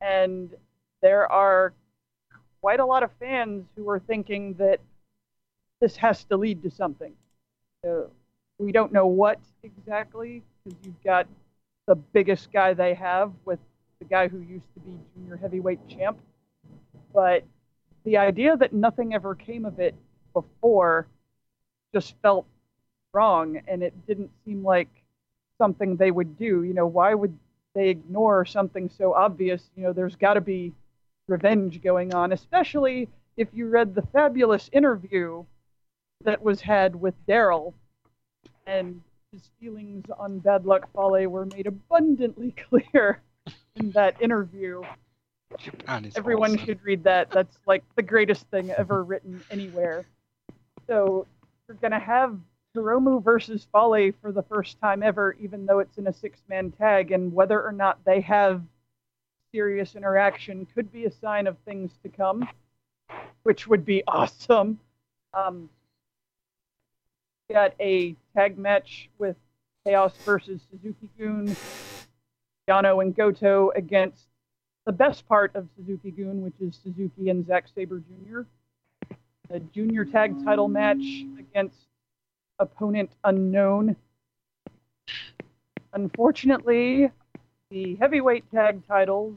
And there are quite a lot of fans who are thinking that this has to lead to something. Uh, we don't know what exactly, because you've got the biggest guy they have with the guy who used to be junior heavyweight champ. But the idea that nothing ever came of it before just felt wrong and it didn't seem like something they would do. You know, why would they ignore something so obvious? You know, there's got to be revenge going on, especially if you read the fabulous interview that was had with Daryl and his feelings on Bad Luck Fale were made abundantly (laughs) clear in that interview. Everyone awesome. should read that. That's like the greatest thing ever written anywhere. So you're gonna have Hiromu versus Fale for the first time ever, even though it's in a six-man tag, and whether or not they have serious interaction could be a sign of things to come, which would be (laughs) awesome. Um, got a tag match with Chaos versus Suzuki Gun, Yano and Goto against the best part of Suzuki Gun, which is Suzuki and Zack Sabre Jr. A junior tag title match against opponent unknown. Unfortunately, the heavyweight tag titles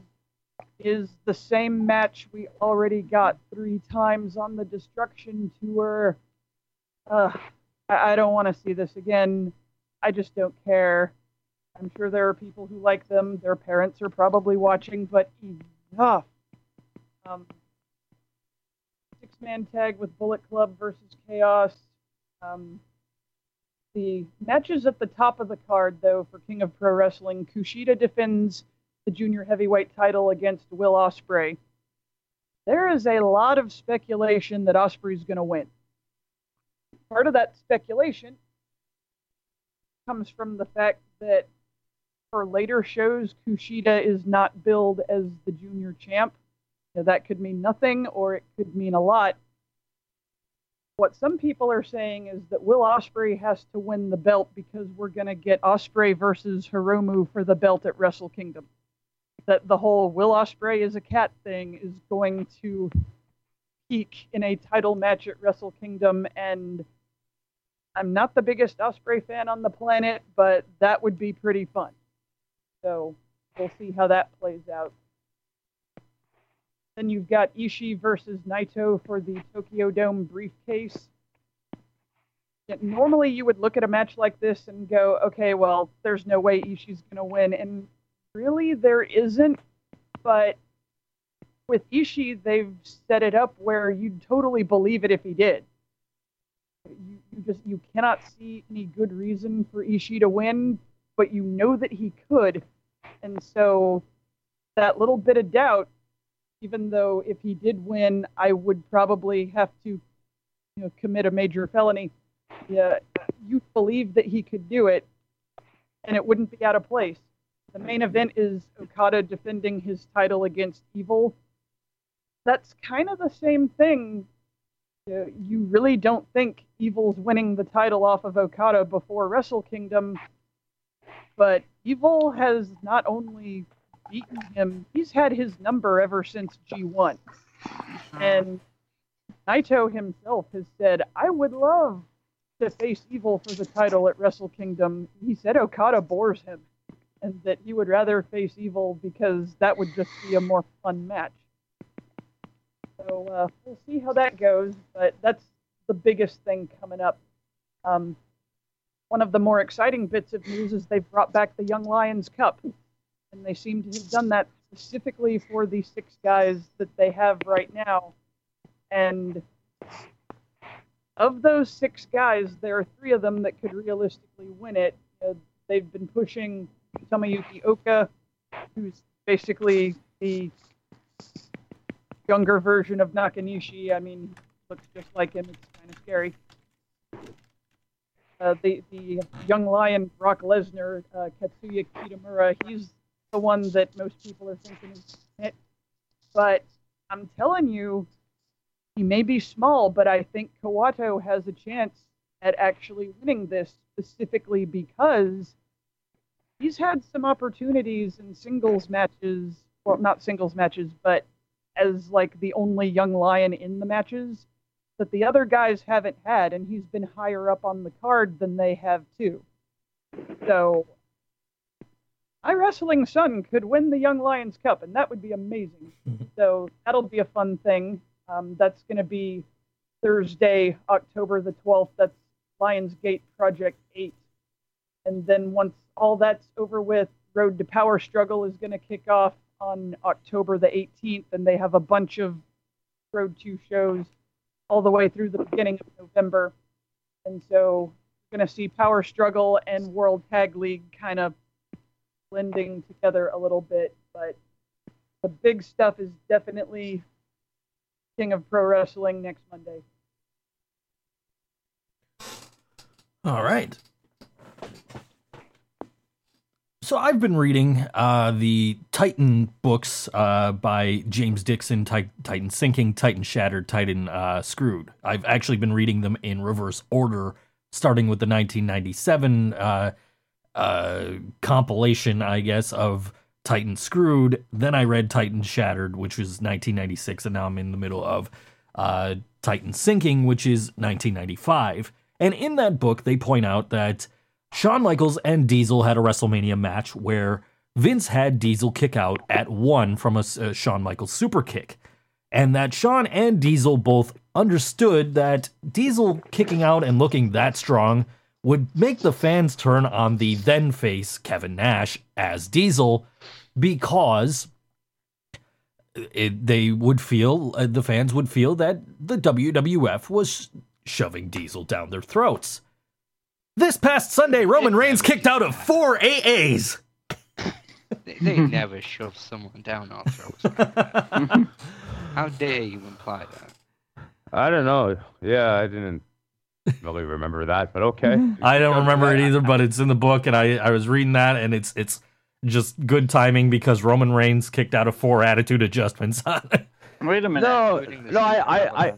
is the same match we already got three times on the Destruction Tour. Uh, I, I don't want to see this again. I just don't care. I'm sure there are people who like them. Their parents are probably watching, but enough. Um, six man tag with Bullet Club versus Chaos. Um, the matches at the top of the card, though, for King of Pro Wrestling, Kushida defends the junior heavyweight title against Will Ospreay. There is a lot of speculation that Ospreay's going to win. Part of that speculation comes from the fact that for later shows, Kushida is not billed as the junior champ. Now, that could mean nothing or it could mean a lot. What some people are saying is that Will Ospreay has to win the belt because we're going to get Ospreay versus Hiromu for the belt at Wrestle Kingdom. That the whole Will Ospreay is a cat thing is going to peak in a title match at Wrestle Kingdom, and I'm not the biggest Ospreay fan on the planet, but that would be pretty fun. So we'll see how that plays out. Then you've got Ishii versus Naito for the Tokyo Dome briefcase. Normally you would look at a match like this and go, okay, well, there's no way Ishii's going to win. And really, there isn't. But with Ishii, they've set it up where you'd totally believe it if he did. You, you just you cannot see any good reason for Ishii to win, but you know that he could, and so that little bit of doubt, even though if he did win, I would probably have to, you know, commit a major felony. Yeah, you believe that he could do it, and it wouldn't be out of place. The main event is Okada defending his title against Evil. That's kind of the same thing. You really don't think Evil's winning the title off of Okada before Wrestle Kingdom, but Evil has not only beaten him, he's had his number ever since G1. And Naito himself has said, I would love to face Evil for the title at Wrestle Kingdom. He said Okada bores him and that he would rather face Evil because that would just be a more fun match. So uh, we'll see how that goes, but that's the biggest thing coming up. Um, one of the more exciting bits of news is they've brought back the Young Lions Cup, and they seem to have done that specifically for the six guys that they have right now. And of those six guys, there are three of them that could realistically win it. Uh, they've been pushing Tomoyuki Oka, who's basically the younger version of Nakanishi. I mean, looks just like him. It's kind of scary. Uh, the the young lion Brock Lesnar, uh, Katsuya Kitamura, he's the one that most people are thinking is it. But I'm telling you, he may be small, but I think Kawato has a chance at actually winning this specifically because he's had some opportunities in singles matches, well, not singles matches, but as like the only young lion in the matches that the other guys haven't had, and he's been higher up on the card than they have too. So iWrestling son could win the Young Lions Cup, and that would be amazing. (laughs) so that'll be a fun thing. Um, that's going to be Thursday, October the 12th. That's Lionsgate Project 8. And then once all that's over with, Road to Power Struggle is going to kick off on October the 18th, and they have a bunch of Road 2 shows all the way through the beginning of November. And so we're going to see Power Struggle and World Tag League kind of blending together a little bit. But the big stuff is definitely King of Pro Wrestling next Monday. All right. So I've been reading uh, the Titan books uh, by James Dixon, Ti- Titan Sinking, Titan Shattered, Titan uh, Screwed. I've actually been reading them in reverse order, starting with the 1997 uh, compilation, I guess, of Titan Screwed. Then I read Titan Shattered, which was 1996, and now I'm in the middle of uh, Titan Sinking, which is 1995. And in that book, they point out that Shawn Michaels and Diesel had a WrestleMania match where Vince had Diesel kick out at one from a uh, Shawn Michaels super kick. And that Shawn and Diesel both understood that Diesel kicking out and looking that strong would make the fans turn on the then face Kevin Nash as Diesel because it, they would feel, uh, the fans would feel that the WWF was shoving Diesel down their throats. This past Sunday, Roman Reigns kicked out of four AAs. They, they never shove someone down our throats. like that. (laughs) How dare you imply that? I don't know. Yeah, I didn't (laughs) really remember that, but okay. (laughs) I don't remember it either, but it's in the book, and I, I was reading that, and it's it's just good timing because Roman Reigns kicked out of four attitude adjustments (laughs) on it. Wait a minute. No, no, I, I, I,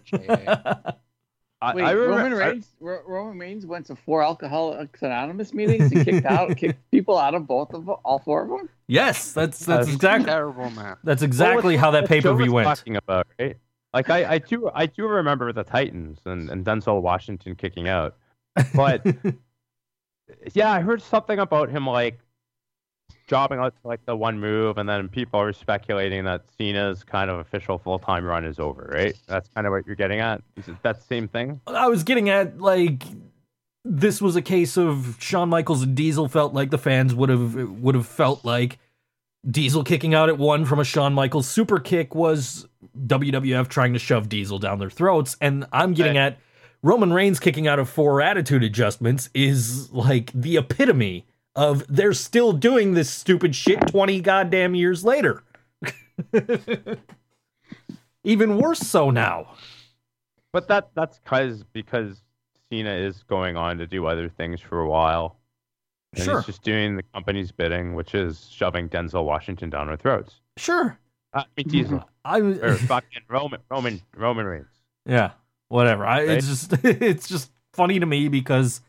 I, Wait, I remember, Roman Reigns. Ro- Roman Reigns went to four Alcoholics Anonymous meetings and kicked out, kicked people out of both of all four of them. Yes, that's that's Uh, exactly Terrible man. that's exactly how that pay per view went. Talking about right? Like I, I do, I do remember the Titans and, and Denzel Washington kicking out, but (laughs) yeah, I heard something about him like jobbing out to, like the one move, and then people are speculating that Cena's kind of official full time run is over. Right? That's kind of what you're getting at. Is it that same thing? I was getting at like this was a case of Shawn Michaels and Diesel felt like the fans would have would have felt like Diesel kicking out at one from a Shawn Michaels super kick was WWF trying to shove Diesel down their throats, and I'm getting Right. at Roman Reigns kicking out of four attitude adjustments is like the epitome of they're still doing this stupid shit 20 goddamn years later. (laughs) Even worse so now. But that that's cause because Cena is going on to do other things for a while. And Sure. he's just doing the company's bidding, which is shoving Denzel Washington down our throats. Sure. Uh, I mean, Diesel. I was or fucking Roman Roman Roman Reigns. Yeah, whatever. I, it's just (laughs) it's just funny to me because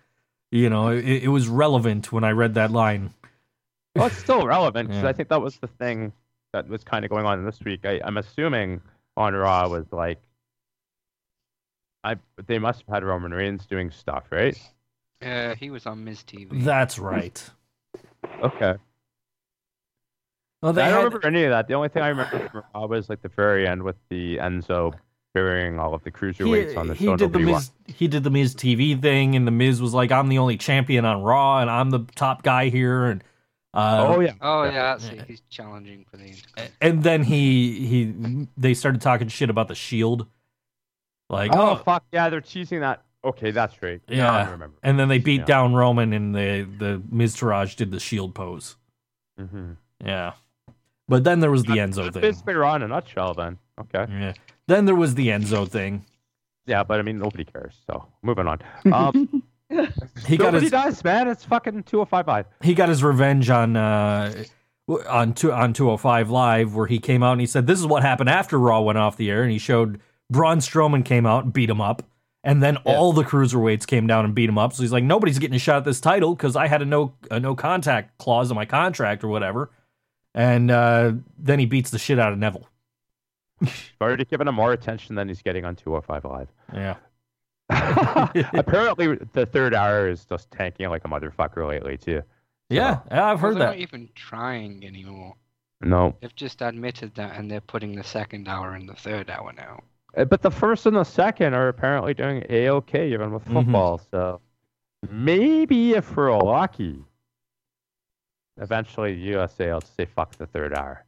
you know it, it was relevant when I read that line. Well, it's still relevant because Yeah. I think that was the thing that was kind of going on this week. I, I'm assuming on Raw was like, I they must have had Roman Reigns doing stuff, right? Yeah, he was on Miz TV. That's right. Okay. Well, they I don't had, remember any of that. The only thing I remember from Raw was like the very end with the Enzo burying all of the cruiserweights on the he show. did the Miz he did the Miz TV thing, and the Miz was like, "I'm the only champion on Raw, and I'm the top guy here." And uh, Oh yeah. Oh yeah, that's it. He's challenging for the and then he he they started talking shit about the Shield, like Oh, oh, fuck yeah, they're teasing that. Okay, that's right. Now I yeah, remember. and then they beat Yeah. down Roman, and the the Miztourage did the Shield pose. Mm-hmm. Yeah, but then there was the Enzo That's thing. basically Raw in a nutshell. Then okay. Yeah, then there was the Enzo thing. Yeah, but I mean nobody cares. So moving on. (laughs) Um, He got nobody his does, man. It's fucking two hundred five five. he got his revenge on uh on two on 205 live where he came out and he said this is what happened after Raw went off the air and he showed Braun Strowman came out and beat him up and then all the cruiserweights came down and beat him up so he's like nobody's getting a shot at this title cuz I had a no a no contact clause in my contract or whatever and uh then he beats the shit out of Neville Already given him more attention than he's getting on two hundred five live. yeah (laughs) Apparently, the third hour is just tanking like a motherfucker lately too. Yeah, yeah, I've Well, heard they're that. not even trying anymore. No, They've just admitted that, and they're putting the second hour and the third hour now. Uh, but the first and the second are apparently doing a okay even with Mhm. football. So maybe if we're lucky, eventually USA will say fuck the third hour.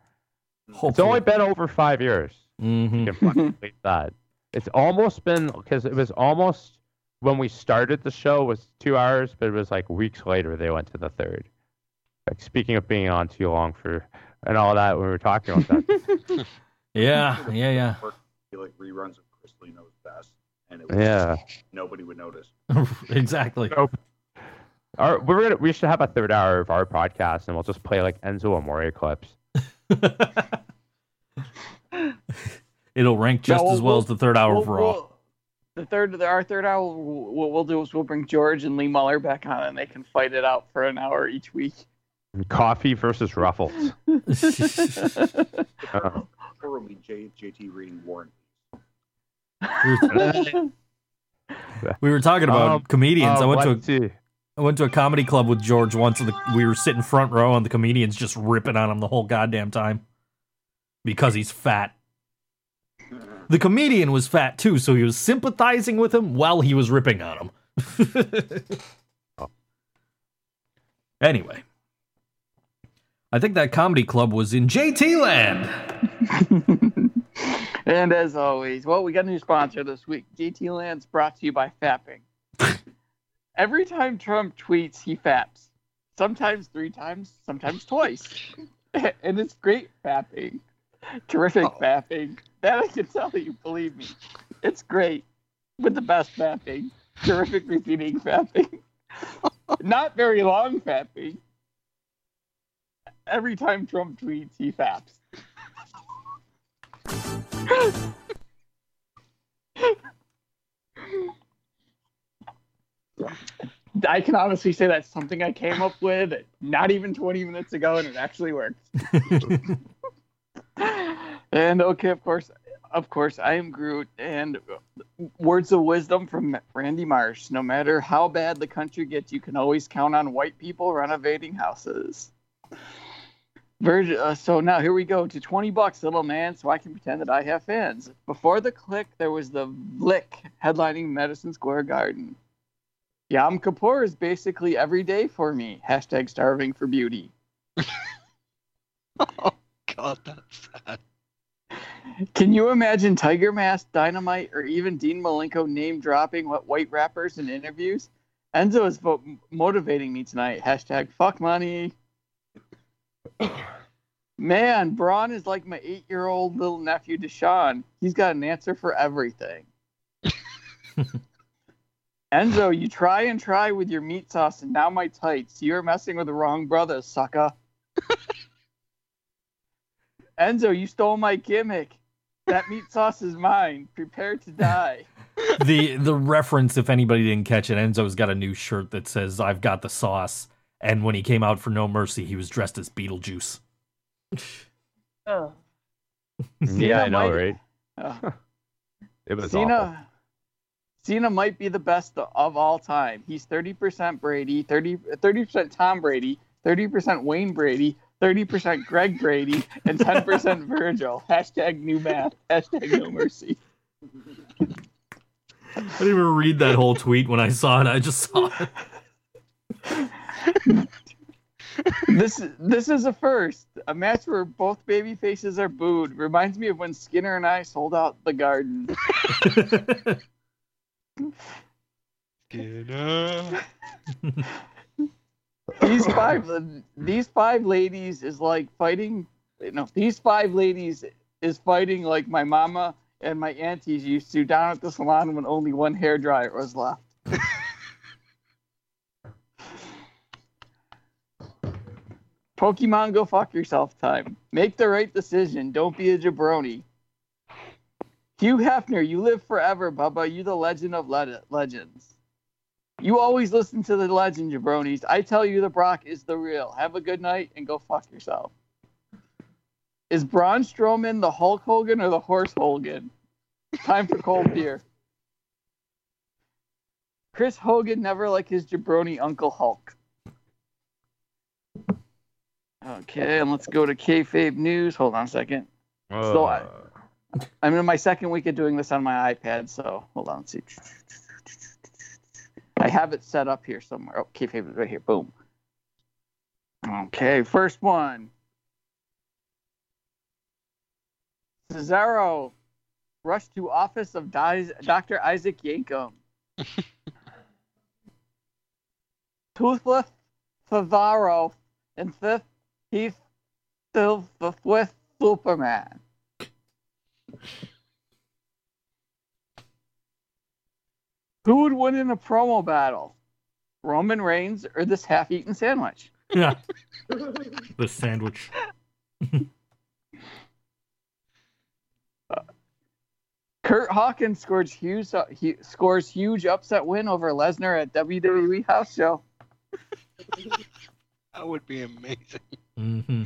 It's only been over five years. hmm You can fucking (laughs) believe that. It's almost been because it was almost when we started the show was two hours, but it was like weeks later they went to the third. Like speaking of being on too long for and all that when we were talking about that. (laughs) Yeah, yeah, yeah. Be like reruns of Chrisley Knows Best, and it was yeah. nobody would notice. (laughs) exactly. Nope. Our, we're gonna, we should have a third hour of our podcast and we'll just play like Enzo Amore clips. (laughs) It'll rank just No, as well we'll- as the third hour We'll- of Raw. we'll- the third, our third hour, what we'll do is we'll bring George and Lee Muller back on, and they can fight it out for an hour each week. Coffee versus Ruffles. Uh, Or will be J, JT reading Warren. (laughs) we were talking about Um, comedians. I uh, went to a let's. I went to a comedy club with George once, and the, we were sitting front row, and the comedians just ripping on him the whole goddamn time because he's fat. The comedian was fat too, so he was sympathizing with him while he was ripping on him. (laughs) Anyway, I think that comedy club was in JT Land. (laughs) and as always, well, we got a new sponsor this week. GT Land's brought to you by Fapping. (laughs) Every time Trump tweets, he faps. Sometimes three times, sometimes twice. (laughs) and it's great fapping. Terrific oh. fapping. That I can tell you, believe me. It's great. With the best fapping. Terrific repeating fapping. (laughs) Not very long fapping. Every time Trump tweets, he faps. I can honestly say that's something I came up with not even 20 minutes ago, and it actually worked. (laughs) and okay, of course, of course, I am Groot, and words of wisdom from Randy Marsh: No matter how bad the country gets, you can always count on white people renovating houses. Virgin, uh, so now here we go to 20 bucks, little man, so I can pretend that I have fans. Before the click, there was the Lick headlining Madison Square Garden. Yom Kippur is basically every day for me. Hashtag starving for beauty. (laughs) Oh God, that's sad. Can you imagine Tiger Mask, Dynamite, or even Dean Malenko name dropping what white rappers in interviews? Enzo is vo- motivating me tonight. Hashtag fuck money. (clears throat) Man, Braun is like my eight year old little nephew Deshaun. He's got an answer for everything. (laughs) Enzo, you try and try with your meat sauce and now my tights. You're messing with the wrong brother, sucker. (laughs) Enzo, you stole my gimmick. That meat sauce is mine. Prepare to die. (laughs) the the reference, if anybody didn't catch it, Enzo's got a new shirt that says "I've got the sauce," and when he came out for No Mercy, he was dressed as Beetlejuice. Ugh. Yeah, I know, might- right? Ugh. (laughs) It was Cena, awful. Cena might be the best of all time. He's 30% Brady, 30, 30% Tom Brady, 30% Wayne Brady, 30% Greg Brady, and 10% (laughs) Virgil. Hashtag new math. Hashtag no mercy. I didn't even read that whole tweet when I saw it. I just saw it. (laughs) This this is a first. A match where both baby faces are booed. Reminds me of when Skinner and I sold out the garden. Skinner. these five these five ladies is like fighting no these five ladies is fighting like my mama and my aunties used to down at the salon when only one hair dryer was left (laughs) pokemon go fuck yourself time make the right decision don't be a jabroni hugh hefner you live forever bubba you the legend of le- legends you always listen to the legend, jabronis. I tell you, the Brock is the real. Have a good night and go fuck yourself. Is Braun Strowman the Hulk Hogan or the Horace Hogan? Time for cold beer. Chris Hogan never like his jabroni Uncle Hulk. Okay, and let's go to kayfabe news. Hold on a second. So I- Uh, I'm in my second week of doing this on my iPad, so hold on. Let's see. I have it set up here somewhere. Oh, kayfabe is right here. Boom. Okay, first one. Cesaro rushed to office of Dr. Isaac Yankem. (laughs) Toothless Cesaro insists he's still the Swiss Superman. Who would win in a promo battle? Roman Reigns or this half-eaten sandwich? Yeah. (laughs) the sandwich. (laughs) Kurt Hawkins scores huge uh, he scores huge upset win over Lesnar at WWE House Show. (laughs) That would be amazing. Hmm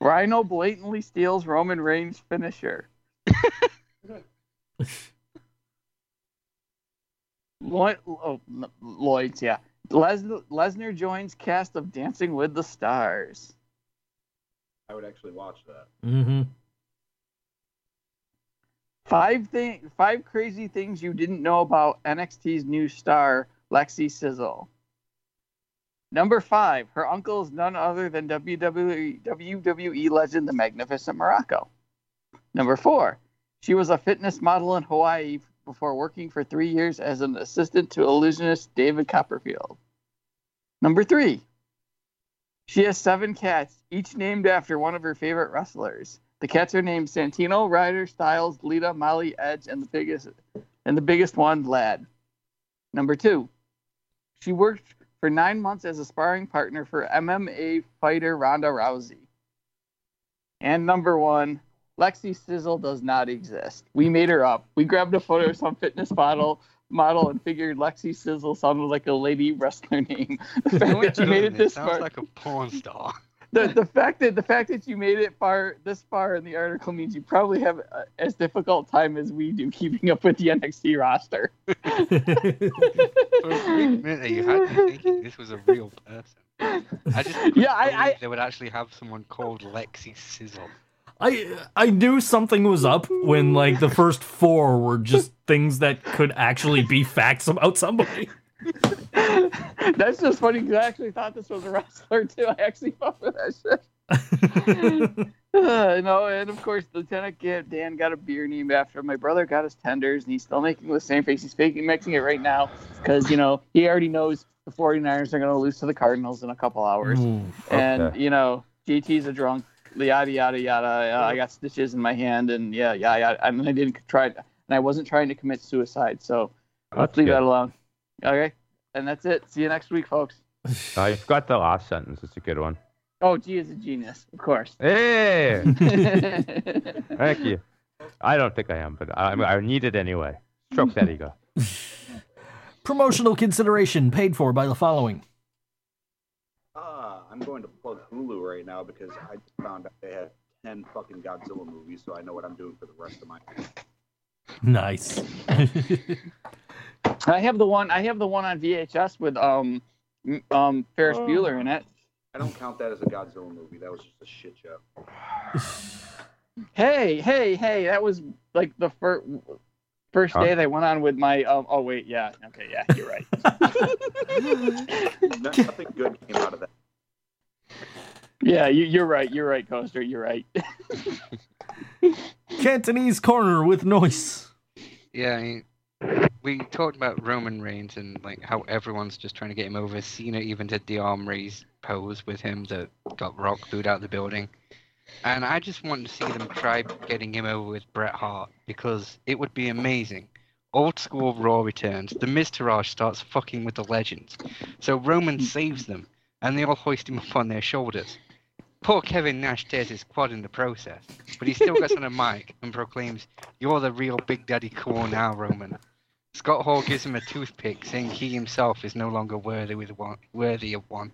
Rhino blatantly steals Roman Reigns' finisher. (laughs) Lloyd, oh, n- Lloyd's, yeah. Les, Lesnar joins cast of Dancing with the Stars. I would actually watch that. hmm Five thing, five crazy things you didn't know about NXT's new star, Lexi Sizzle. Number five, her uncle is none other than WWE, WWE legend, the Magnificent Muraco. Number four, she was a fitness model in Hawaii before working for three years as an assistant to illusionist David Copperfield. Number three, she has seven cats, each named after one of her favorite wrestlers. The cats are named Santino, Ryder, Styles, Lita, Molly, Edge, and the biggest and the biggest one, Lad. Number two, she worked for nine months as a sparring partner for MMA fighter Ronda Rousey. And number one, Lexi Sizzle does not exist. We made her up. We grabbed a photo of some fitness model model and figured Lexi Sizzle sounded like a lady wrestler name. The fact that you made it this sounds far, like a porn star. The, the fact that the fact that you made it far this far in the article means you probably have uh, as difficult time as we do keeping up with the NXT roster. (laughs) (laughs) For a minute, you had me thinking this was a real person. I just Yeah, I- I- they would actually have someone called Lexi Sizzle. I I knew something was up when like the first four were just things that could actually be facts about somebody. (laughs) That's just funny because I actually thought this was a wrestler too. I actually (laughs) thought with that shit. Uh, (laughs) no, and of course, Lieutenant Ga- Dan got a beer named after him. My brother got his tenders, and he's still making the same face. He's faking mixing it right now because you know he already knows the 49ers are going to lose to the Cardinals in a couple hours. Ooh. And you know, JT's a drunk. Yada yada yada. Uh, I got stitches in my hand, and yeah, yeah, yeah. And I didn't try, and I wasn't trying to commit suicide. So let's leave good. that alone. Okay, and that's it. See you next week, folks. (laughs) I forgot the last sentence. It's a good one. Oh, G is a genius, of course. Hey, (laughs) thank you. I don't think I am, but I, I need it anyway. Stroke that ego. (laughs) Promotional consideration paid for by the following. Ah, I'm going to plug Hulu right now because I just found out they have 10 fucking Godzilla movies, so I know what I'm doing for the rest of my Nice. (laughs) I have the one. I have the one on VHS with um, um Ferris Oh. Bueller in it. I don't count that as a Godzilla movie. That was just a shit show. Hey, hey, hey! That was like the first first Huh? day they went on with my. Um, oh wait, yeah, okay, yeah, you're right. (laughs) Nothing good came out of that. Yeah, you, you're right. You're right, Coaster. You're right. (laughs) Cantonese corner with noise. Yeah, I mean, we talked about Roman Reigns and like how everyone's just trying to get him over. Cena even did the arm raise pose with him that got Rock booed out of the building. And I just want to see them try getting him over with Bret Hart because it would be amazing. Old school Raw returns. The Miztourage starts fucking with the legends. So Roman saves them, and they all hoist him up on their shoulders. Poor Kevin Nash tears his quad in the process, but he still gets on a (laughs) mic and proclaims, You're the real Big Daddy cool now, Roman. Scott Hall gives him a toothpick, saying he himself is no longer worthy, with one, worthy of one.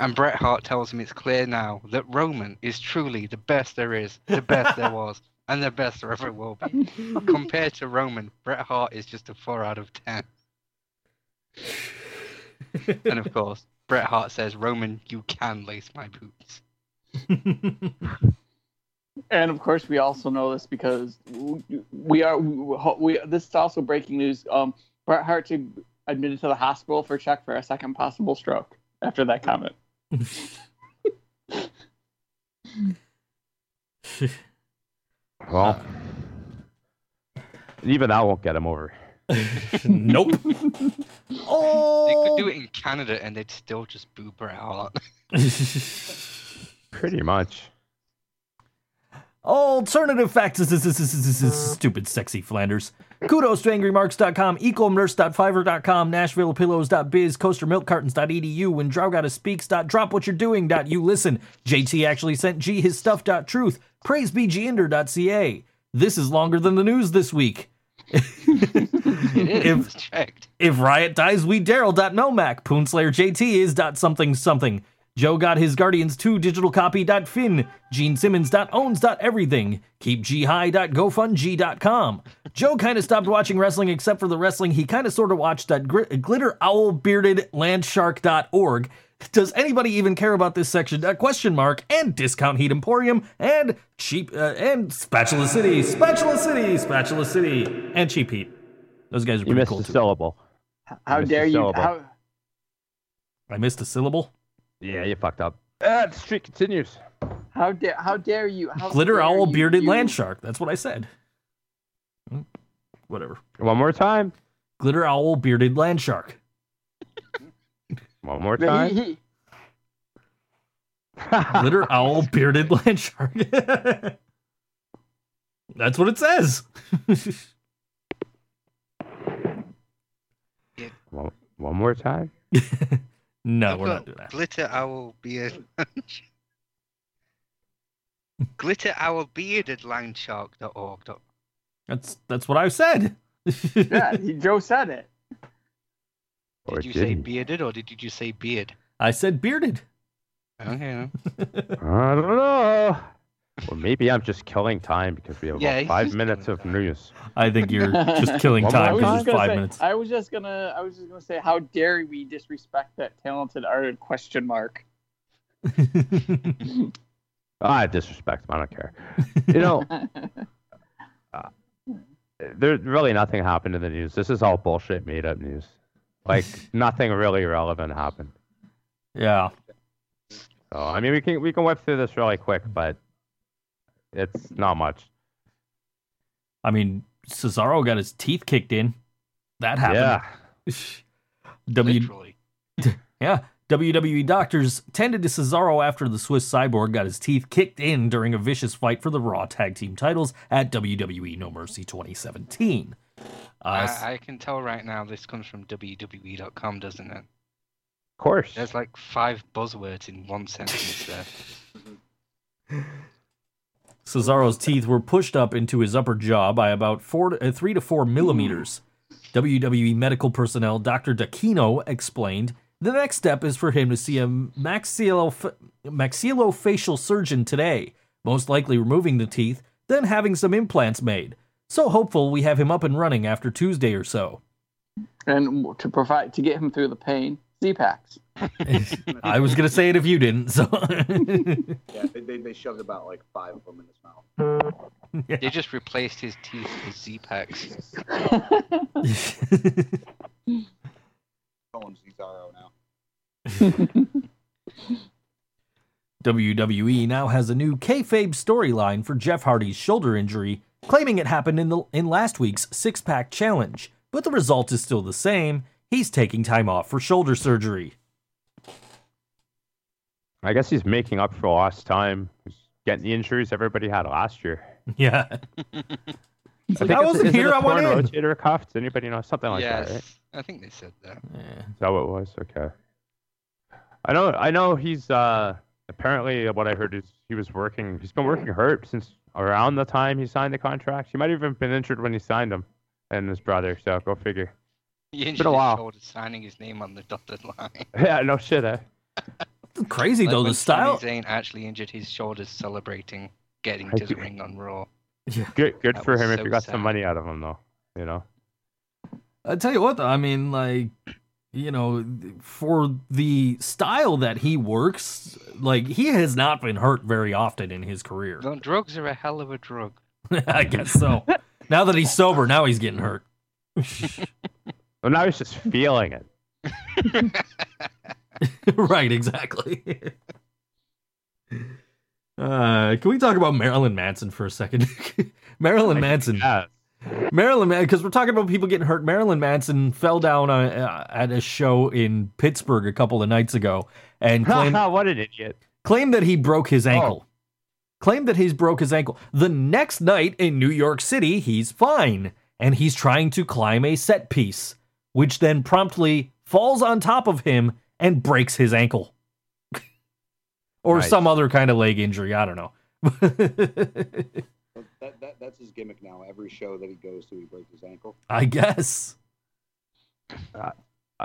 And Bret Hart tells him it's clear now that Roman is truly the best there is, the best there (laughs) was, and the best there ever will be. (laughs) Compared to Roman, Bret Hart is just a 4 out of 10. and of course, Bret Hart says, Roman, you can lace my boots. (laughs) And of course, we also know this because we are we. This is also breaking news. Um, Bret Hart admitted to the hospital for check for a second possible stroke after that comment. (laughs) Well, even that won't get him over. (laughs) nope. oh. They could oh. do it in Canada and they'd still just boo Bret Hart. Pretty much. Alternative facts. is Stupid, sexy Flanders. Kudos to angrymarks.com, ecomnurse.fiverr.com, nashvillepillows.biz, coastermilkcartons.edu, when drowgoddespeaks.dropwhatyourdoing.you listen. JT actually sent G his stuff. Truth. Praise stuff.truth, praisebginder.ca. This is longer than the news this week. it is. If- it's checked. If Riot dies, we Daryl.nomac. Poonslayer JT is dot something something. Joe got his Guardians 2 digital copy dot fin. Gene Simmons dot owns everything. Keep G high dot gofundg.com. Joe kind of stopped watching wrestling except for the wrestling he kind of sort of watched at gr- glitter owl bearded landshark.org. Does anybody even care about this section? Uh, question mark and discount heat emporium and cheap uh, and spatula city, spatula city, spatula city, and cheap heat. Those guys are pretty You missed cool a too. syllable. How Missed a dare you? syllable. How, I missed a syllable. Yeah, you fucked up. Ah, the streak continues. how dare? How dare you? How Glitter dare owl you bearded do- land shark. That's what I said. Hmm, Whatever. One more time. Glitter owl bearded land shark. One more time. he- he- (laughs) Glitter owl bearded land shark. (laughs) That's what it says. one, one more time. (laughs) no, I've we're not doing that. Glitter owl beard. (laughs) Glitter owl bearded landshark.org. That's that's what I said. (laughs) yeah, Joe said it. Or Did you did say bearded or did you just say beard? I said bearded. Okay. (laughs) I don't know. Or maybe I'm just killing time because we have Yeah, about five minutes killing of news. I think you're just (laughs) killing time because time? it's five say, minutes. I was just gonna. I was just gonna say, how dare we disrespect that talented artist? Question mark. (laughs) I disrespect. him, I don't care. You know, (laughs) uh, there's really nothing happened in the news. This is all bullshit, made up news. Like nothing really relevant happened. yeah. So I mean, we can we can whip through this really quick, but it's not much. I mean, Cesaro got his teeth kicked in. That happened. Yeah. (laughs) W Literally. (laughs) Yeah, WWE doctors tended to Cesaro after the Swiss cyborg got his teeth kicked in during a vicious fight for the Raw Tag Team titles at WWE No Mercy 2017. Uh, I, I can tell right now this comes from WWE.com, doesn't it? Of course. There's like five buzzwords in one sentence there. (laughs) Cesaro's teeth were pushed up into his upper jaw by about four to, uh, three to four millimeters. WWE medical personnel Dr. Dakino explained the next step is for him to see a maxillo- maxillofacial surgeon today, most likely removing the teeth, then having some implants made. So hopeful we have him up and running after Tuesday or so. And to provide to get him through the pain, Z-packs. I was gonna say it if you didn't. So Yeah, they, they, they shoved about like five of them in his mouth. They just replaced his teeth with Z-Packs. Call (laughs) him Cesaro now. (laughs) WWE now has a new kayfabe storyline for Jeff Hardy's shoulder injury, claiming it happened in the in last week's six pack challenge. But the result is still the same. He's taking time off for shoulder surgery. I guess he's making up for lost time. He's getting the injuries everybody had last year. Yeah. I, like, "I wasn't is it here, a I went torn in." rotator cuff? Does anybody know something like yes, that? Right? I think they said that. Yeah. Is that what it was? Okay. I know. I know he's uh apparently what I heard is he was working. He's been working hurt since around the time he signed the contract. He might have even been injured when he signed him, and his brother. So go figure. He injured been a his while. shoulder signing his name on the dotted line. (laughs) yeah. No shit. Eh? (laughs) It's crazy Like though, the style. Sami Zayn actually injured his shoulders celebrating getting I to the ring on Raw. Yeah. Good. Good That for was him if you got sad. some money out of him though. You know. I tell you what, though, I mean, like you know, for the style that he works, like he has not been hurt very often in his career. Well, drugs are a hell of a drug. (laughs) I guess so. now that he's sober, now he's getting hurt. (laughs) Well, now he's just feeling it. (laughs) (laughs) right, exactly. Uh, can we talk about Marilyn Manson for a second? (laughs) Marilyn Manson. Marilyn Manson, because we're talking about people getting hurt. Marilyn Manson fell down uh, uh, at a show in Pittsburgh a couple of nights ago and (laughs) claimed, what an idiot. claimed that he broke his ankle. Claimed that he's broke his ankle. The next night in New York City, he's fine and he's trying to climb a set piece, which then promptly falls on top of him and breaks his ankle. (laughs) or Nice. some other kind of leg injury. I don't know. That, that, that's his gimmick now. Every show that he goes to, he breaks his ankle. I guess. I,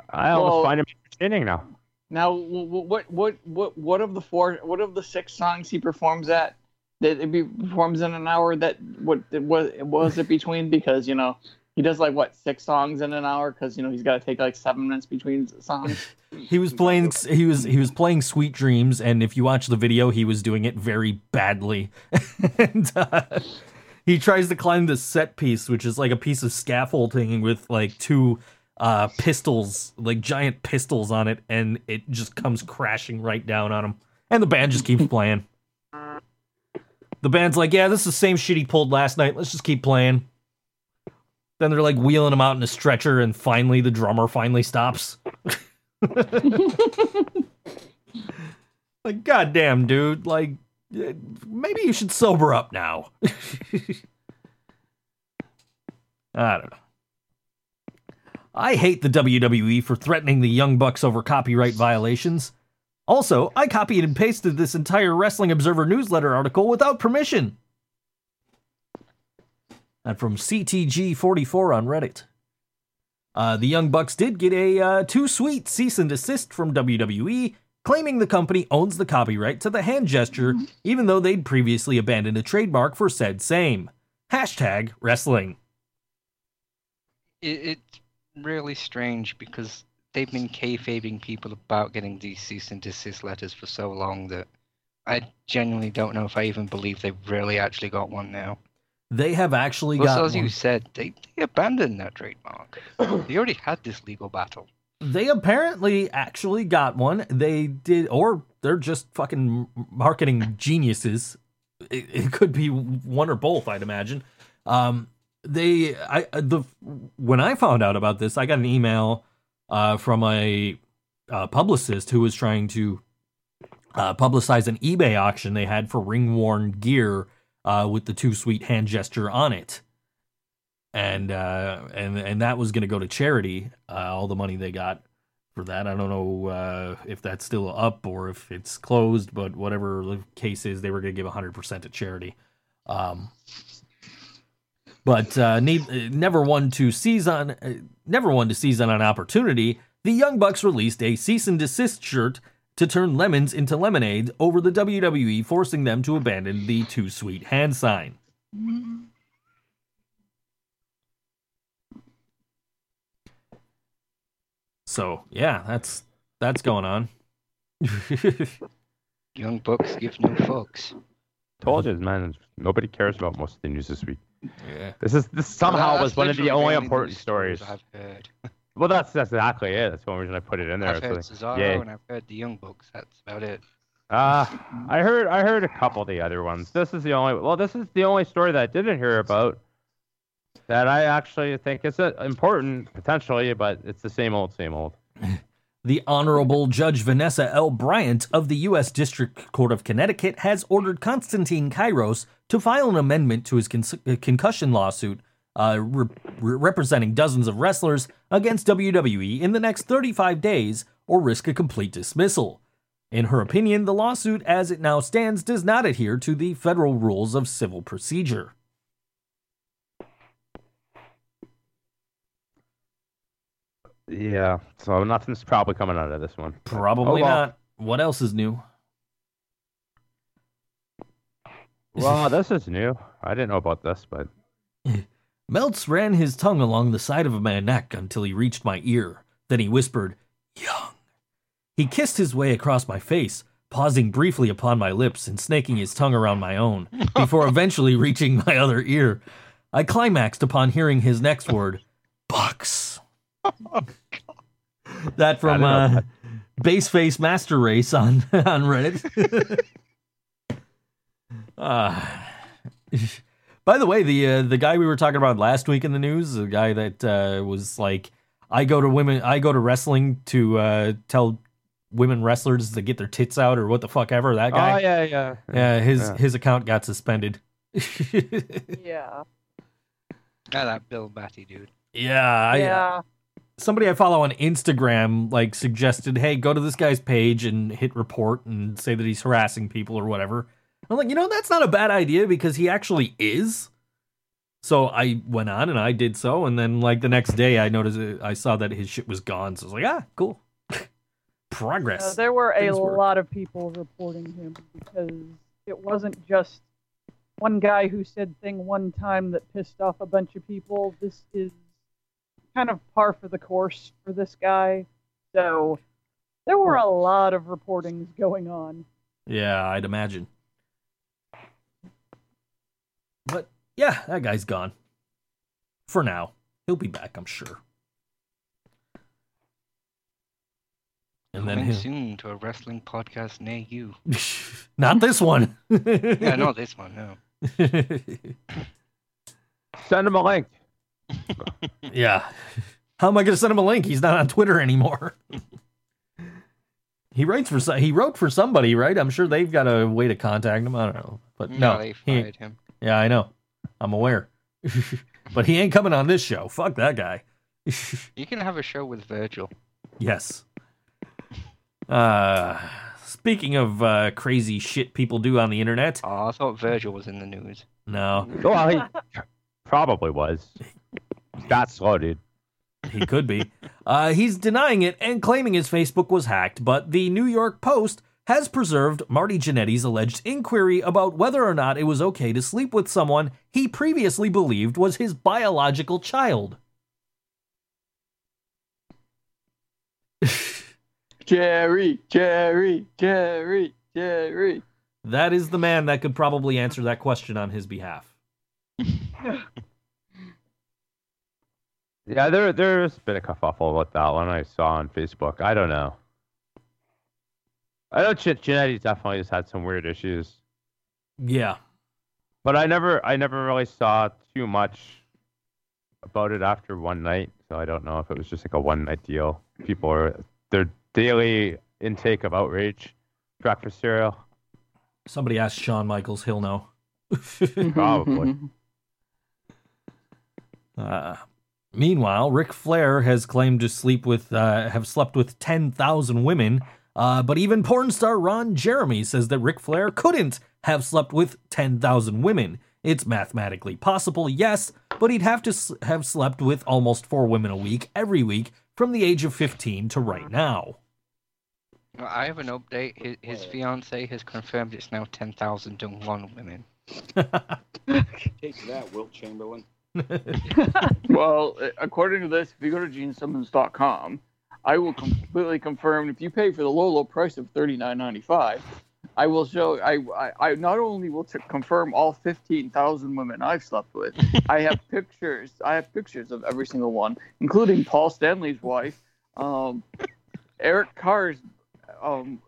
I almost Well- find him entertaining now. Now, wh- wh- what what what what of the four? What of the six songs he performs at? That it be performs in an hour. That what it was it was it between? Because you know he does like what six songs in an hour? Because you know he's got to take like seven minutes between songs. (laughs) He was playing he was he was playing Sweet Dreams and if you watch the video he was doing it very badly. (laughs) and uh, he tries to climb this set piece which is like a piece of scaffolding with like two uh pistols, like giant pistols on it and it just comes crashing right down on him. And the band just keeps (laughs) playing. The band's like, "Yeah, this is the same shit he pulled last night. Let's just keep playing." Then they're like wheeling him out in a stretcher and finally the drummer finally stops. like goddamn dude. Like maybe you should sober up now. (laughs) I don't know. I hate the wwe for threatening the young bucks over copyright violations. Also i copied and pasted this entire wrestling observer newsletter article without permission and from ctg44 on reddit uh, the Young Bucks did get a uh, too sweet cease and desist from WWE, claiming the company owns the copyright to the hand gesture, even though they'd previously abandoned a trademark for said same. Hashtag wrestling. It's really strange because they've been kayfabing people about getting these cease and desist letters for so long that I genuinely don't know if I even believe they've really actually got one now. They have actually Plus, got. as you said, they, they abandoned that trademark. (clears throat) they already had this legal battle. They apparently actually got one. They did, or they're just fucking marketing geniuses. It, it could be one or both, I'd imagine. Um, they, I, the when I found out about this, I got an email uh, from a uh, publicist who was trying to uh, publicize an eBay auction they had for ring worn gear uh, with the two sweet hand gesture on it and uh, and and that was going to go to charity. Uh, all the money they got for that. I don't know uh, if that's still up or if it's closed, but whatever the case is, they were going to give hundred percent to charity. Um, but uh, need, never one to seize on, uh, never one to seize on an opportunity. The Young Bucks released a cease and desist shirt to turn lemons into lemonade over the WWE, forcing them to abandon the too sweet hand sign. So yeah, that's that's going on. (laughs) Young Bucks give no fucks. Told you, man. Nobody cares about most of the news this week. yeah. This is this somehow That's was one of the only only important stories. I've heard. (laughs) Well, that's that's exactly it. That's the only reason I put it in there. I've It's heard like, Cesaro yay. and I've heard the Young Bucks. That's about it. Uh, I heard I heard a couple of the other ones. This is the only well, this is the only story that I didn't hear about that I actually think is uh, important potentially, but it's the same old, same old. (laughs) The Honorable Judge Vanessa L. Bryant of the U.S. District Court of Connecticut has ordered Konstantine Kyros to file an amendment to his con- uh, concussion lawsuit uh, re- re- representing dozens of wrestlers against WWE in the next 35 days or risk a complete dismissal. In her opinion, the lawsuit as it now stands does not adhere to the federal rules of civil procedure. Yeah, so nothing's probably coming out of this one. Probably Oh, well. not. What else is new? Well, this is new. I didn't know about this, but (laughs) Meltz ran his tongue along the side of my neck until he reached my ear. Then he whispered, Young. He kissed his way across my face, pausing briefly upon my lips and snaking his tongue around my own, (laughs) before eventually reaching my other ear. I climaxed upon hearing his next word, Bucks. that from uh, Baseface Master Race on (laughs) on Reddit. uh, (laughs) by the way, the uh, the guy we were talking about last week in the news, the guy that uh, was like, I go to women, I go to wrestling to uh, tell women wrestlers to get their tits out or what the fuck ever. That guy, Oh yeah, yeah. yeah, his yeah. his account got suspended. Yeah. (laughs) Ah, that Bill Batty dude. yeah, I, yeah. somebody I follow on Instagram like suggested, hey, go to this guy's page and hit report and say that he's harassing people or whatever. I'm like, you know, that's not a bad idea because he actually is. So I went on and I did so, and then like the next day, I noticed it, I saw that his shit was gone. So I was like, ah, cool, (laughs) progress. Uh, there were a Things work. lot of people reporting him because it wasn't just one guy who said thing one time that pissed off a bunch of people. This is kind of par for the course for this guy. So there were a lot of reportings going on. Yeah, I'd imagine. But yeah, that guy's gone. For now. He'll be back, I'm sure. And then Coming he'll... soon to a wrestling podcast near you. (laughs) Not this one. (laughs) Yeah, not this one, no. (laughs) Send him a link. yeah. How am I going to send him a link? He's not on Twitter anymore. he writes for he wrote for somebody, right? I'm sure they've got a way to contact him. I don't know, but no, they he- him. Yeah, I know. I'm aware. (laughs) but he ain't coming on this show. Fuck that guy. You can have a show with Virgil. yes. Uh speaking of uh crazy shit people do on the internet. Oh, I thought Virgil was in the news. No, Well, he probably was. That's slow, dude. he could be. Uh he's denying it and claiming his Facebook was hacked, but the New York Post has preserved Marty Jannetty's alleged inquiry about whether or not it was okay to sleep with someone he previously believed was his biological child. (laughs) Jerry, Jerry, Jerry, Jerry. That is the man that could probably answer that question on his behalf. (laughs) Yeah, there there's been a kerfuffle with that one I saw on Facebook. I don't know. I know Ch- Jannetty's definitely has had some weird issues, Yeah. but I never I never really saw too much about it after one night. So I don't know if it was just like a one night deal. People are their daily intake of outrage, breakfast cereal. Somebody asked Shawn Michaels, he'll know. (laughs) Probably. (laughs) Uh, meanwhile, Ric Flair has claimed to sleep with, uh, have slept with 10,000 women. Uh, but even porn star Ron Jeremy says that Ric Flair couldn't have slept with 10,000 women. It's mathematically possible, yes, but he'd have to s- have slept with almost four women a week every week from the age of 15 to right now. I have an update. His, his fiance has confirmed it's now 10,001 women. (laughs) Take that, Wilt Chamberlain. (laughs) (laughs) Well, uh, according to this, if you go to genesimmons.com, I will completely confirm if you pay for the low, low price of thirty nine ninety five, I will show. I, I I not only will t- confirm all fifteen thousand women I've slept with. (laughs) I have pictures. I have pictures of every single one, including Paul Stanley's wife, um, Eric Carr's, um,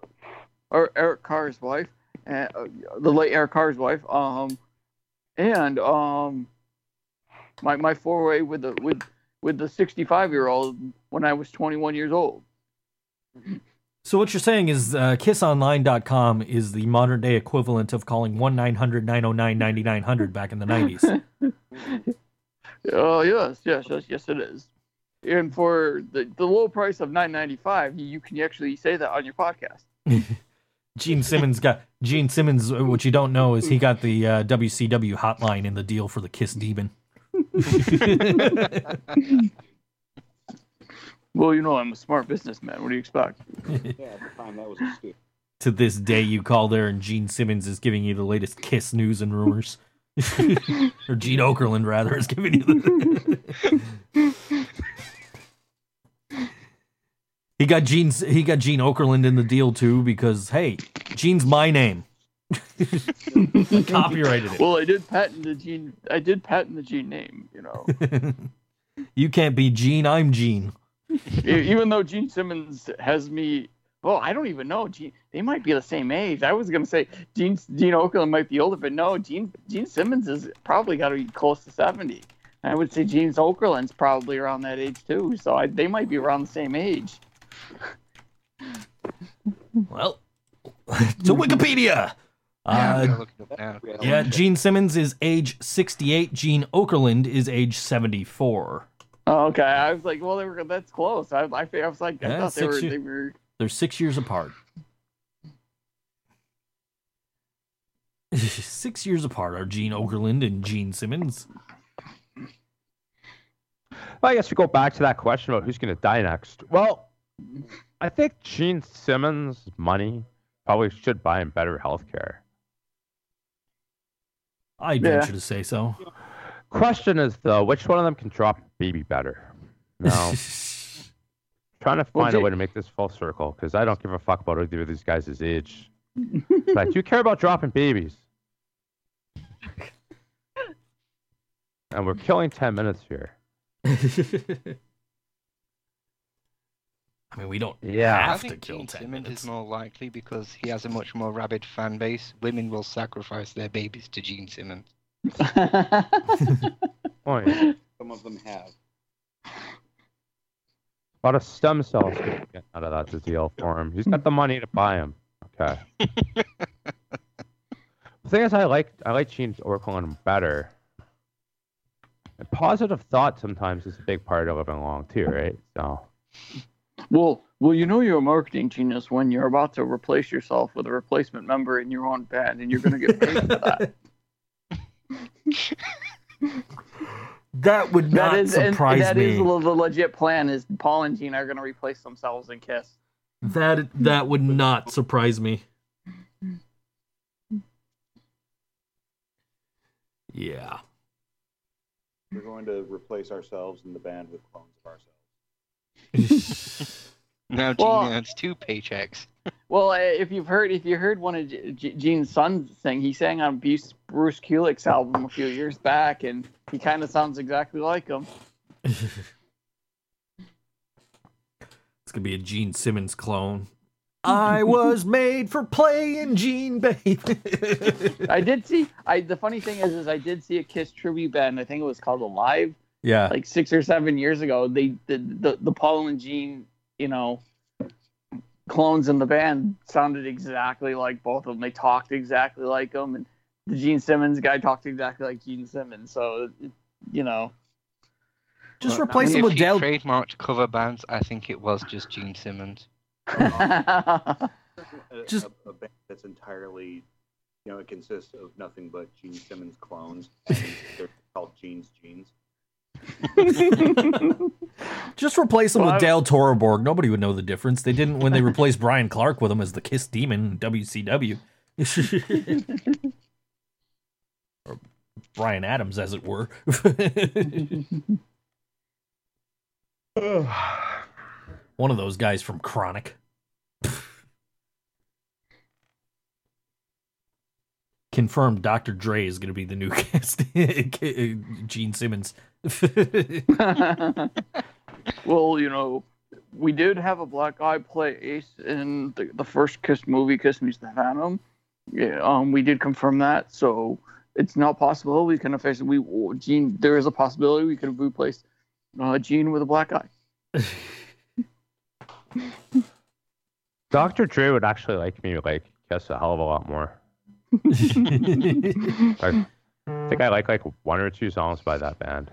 or Eric Carr's wife, and uh, the late Eric Carr's wife, um, and um, my my four way with the with with the sixty five year old when I was twenty one years old. So what you're saying is uh, kissonline.com is the modern day equivalent of calling 1-900-909-9900 back in the 90s. (laughs) Oh yes, yes, yes, yes, it is. And for the, the low price of nine ninety five, you can actually say that on your podcast. (laughs) Gene Simmons got Gene Simmons. uh, What you don't know is he got the uh, WCW hotline in the deal for the Kiss Demon. (laughs) Well, you know I'm a smart businessman. What do you expect? Yeah, at the time that was a steal. to this day, you call there, and Gene Simmons is giving you the latest Kiss news and rumors, (laughs) or Gene Okerlund rather is giving you the. (laughs) He got Gene's he got Gene Okerlund in the deal too because hey, Gene's my name. (laughs) Copyrighted it. Well, I did patent the Gene. I did patent the Gene name. You know, (laughs) you can't be Gene, I'm Gene. Even though Gene Simmons has me. Well, I don't even know. Gene, they might be the same age. I was gonna say Gene Gene Okerlund might be older, but no, Gene Gene Simmons is probably got to be close to seventy. I would say Gene Okerlund's probably around that age too. So I, they might be around the same age. Well, (laughs) to Wikipedia. Yeah, Uh, gonna look it up now. yeah, Gene Simmons is age 68. Gene Okerlund is age 74. Oh, okay, I was like, well, they were that's close. I, I, I was like, I Yeah, thought they were, year- they were. They're six years apart. (laughs) six years apart are Gene Okerlund and Gene Simmons. Well, I guess we go back to that question about who's going to die next. Well, I think Gene Simmons' money probably should buy him better health care. I'd Yeah. venture to say so. Question is, though, which one of them can drop baby better? No. (laughs) trying to Well, find a way to make this full circle because I don't give a fuck about either of these guys' age. (laughs) but I do care about dropping babies. And we're killing 10 minutes here. (laughs) I mean, we don't Yeah. I have to think kill Gene 10 Simmons minutes. is more likely because he has a much more rabid fan base. Women will sacrifice their babies to Gene Simmons. (laughs) Oh, Point. Some of them have. A lot of stem cells to get out of that deal for him. He's got the money to buy him. Okay. (laughs) the thing is, I like I like Gene Okerlund better. And positive thought sometimes is a big part of living long too, right? So Well, well, you know you're a marketing genius when you're about to replace yourself with a replacement member in your own band, and you're going to get paid for that. (laughs) That would not that is, and surprise that me. That is the the legit plan. Is Paul and Gene are going to replace themselves in Kiss? That that would not surprise me. Yeah. We're going to replace ourselves in the band with clones of ourselves. (laughs) Now Gene Well- earns two paychecks. Well, uh, if you've heard, if you heard one of G- G- Gene's sons sing, he sang on Bruce, Bruce Kulick's album a few years back, and he kind of sounds exactly like him. (laughs) It's gonna be a Gene Simmons clone. (laughs) I was made for playing Gene, baby. I did see. I the funny thing is, is I did see a Kiss tribute band. I think it was called Alive. Yeah. like six or seven years ago. They the the, the Paul and Gene, you know, clones in the band sounded exactly like both of them. They talked exactly like them, and the Gene Simmons guy talked exactly like Gene Simmons. So, you know, Just Well, replace him if with he trademarked cover bands, I think it was just Gene Simmons. (laughs) Just- a, a band that's entirely, you know, it consists of nothing but Gene Simmons clones, (laughs) they're called Gene's Jeans. (laughs) Just replace him Well, with Dale Torborg. Nobody would know the difference. They didn't when they replaced Brian Clark with him as the Kiss Demon in WCW. or (laughs) Brian Adams, as it were. (laughs) One of those guys from Kronik. Confirmed Dr. Dre is going to be the new (laughs) cast. Gene Simmons. (laughs) well, you know, we did have a black guy play Ace in the, the first Kiss movie, Kiss Meets the Phantom. Yeah, um, we did confirm that, so it's not possible we can officially we Gene. There is a possibility we could replace uh, Gene with a black guy. (laughs) Dr. Dre would actually like me like guess a hell of a lot more. I think I like like one or two songs by that band.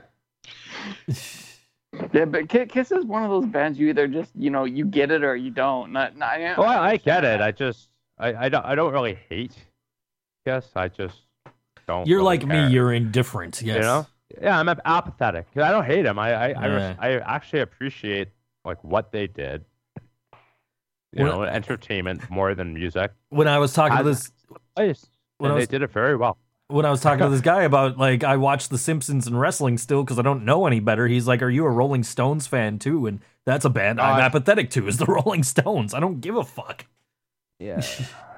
Yeah, but Kiss is one of those bands you either just you know you get it or you don't. Not, not I, Oh, I, I get it. I just I, I don't I don't really hate Kiss. I just don't. You're really like care, me. You're indifferent. Yes. You know? Yeah, I'm apathetic. I don't hate them. I I I, res- I actually appreciate like what they did. You Well- know, entertainment more than music. When I was talking I- to this, When And I they did it very well. when I was talking to (laughs) this guy about like I watch The Simpsons and wrestling still because I don't know any better. He's like, "Are you a Rolling Stones fan too?" And that's a band I'm Uh, apathetic to. Is the (laughs) Rolling Stones? I don't give a fuck. Yeah.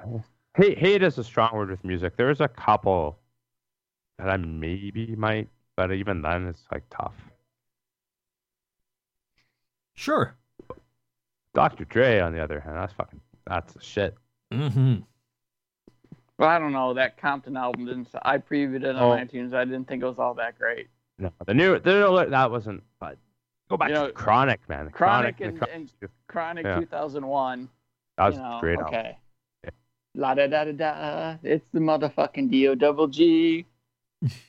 (laughs) hate hate is a strong word with music. There's a couple that I maybe might, but even then it's like tough. Sure. Dr. Dre, on the other hand, that's fucking that's the shit. hmm But I don't know that Compton album didn't. I previewed it on Oh. iTunes. I didn't think it was all that great. No, the new the new, that wasn't. But go back You know, to Chronic, man. Chronic the and- Chronic- and- Chronic Yeah. 2001. that was you know, a great album. okay. La da da da da. It's the motherfucking D O double G.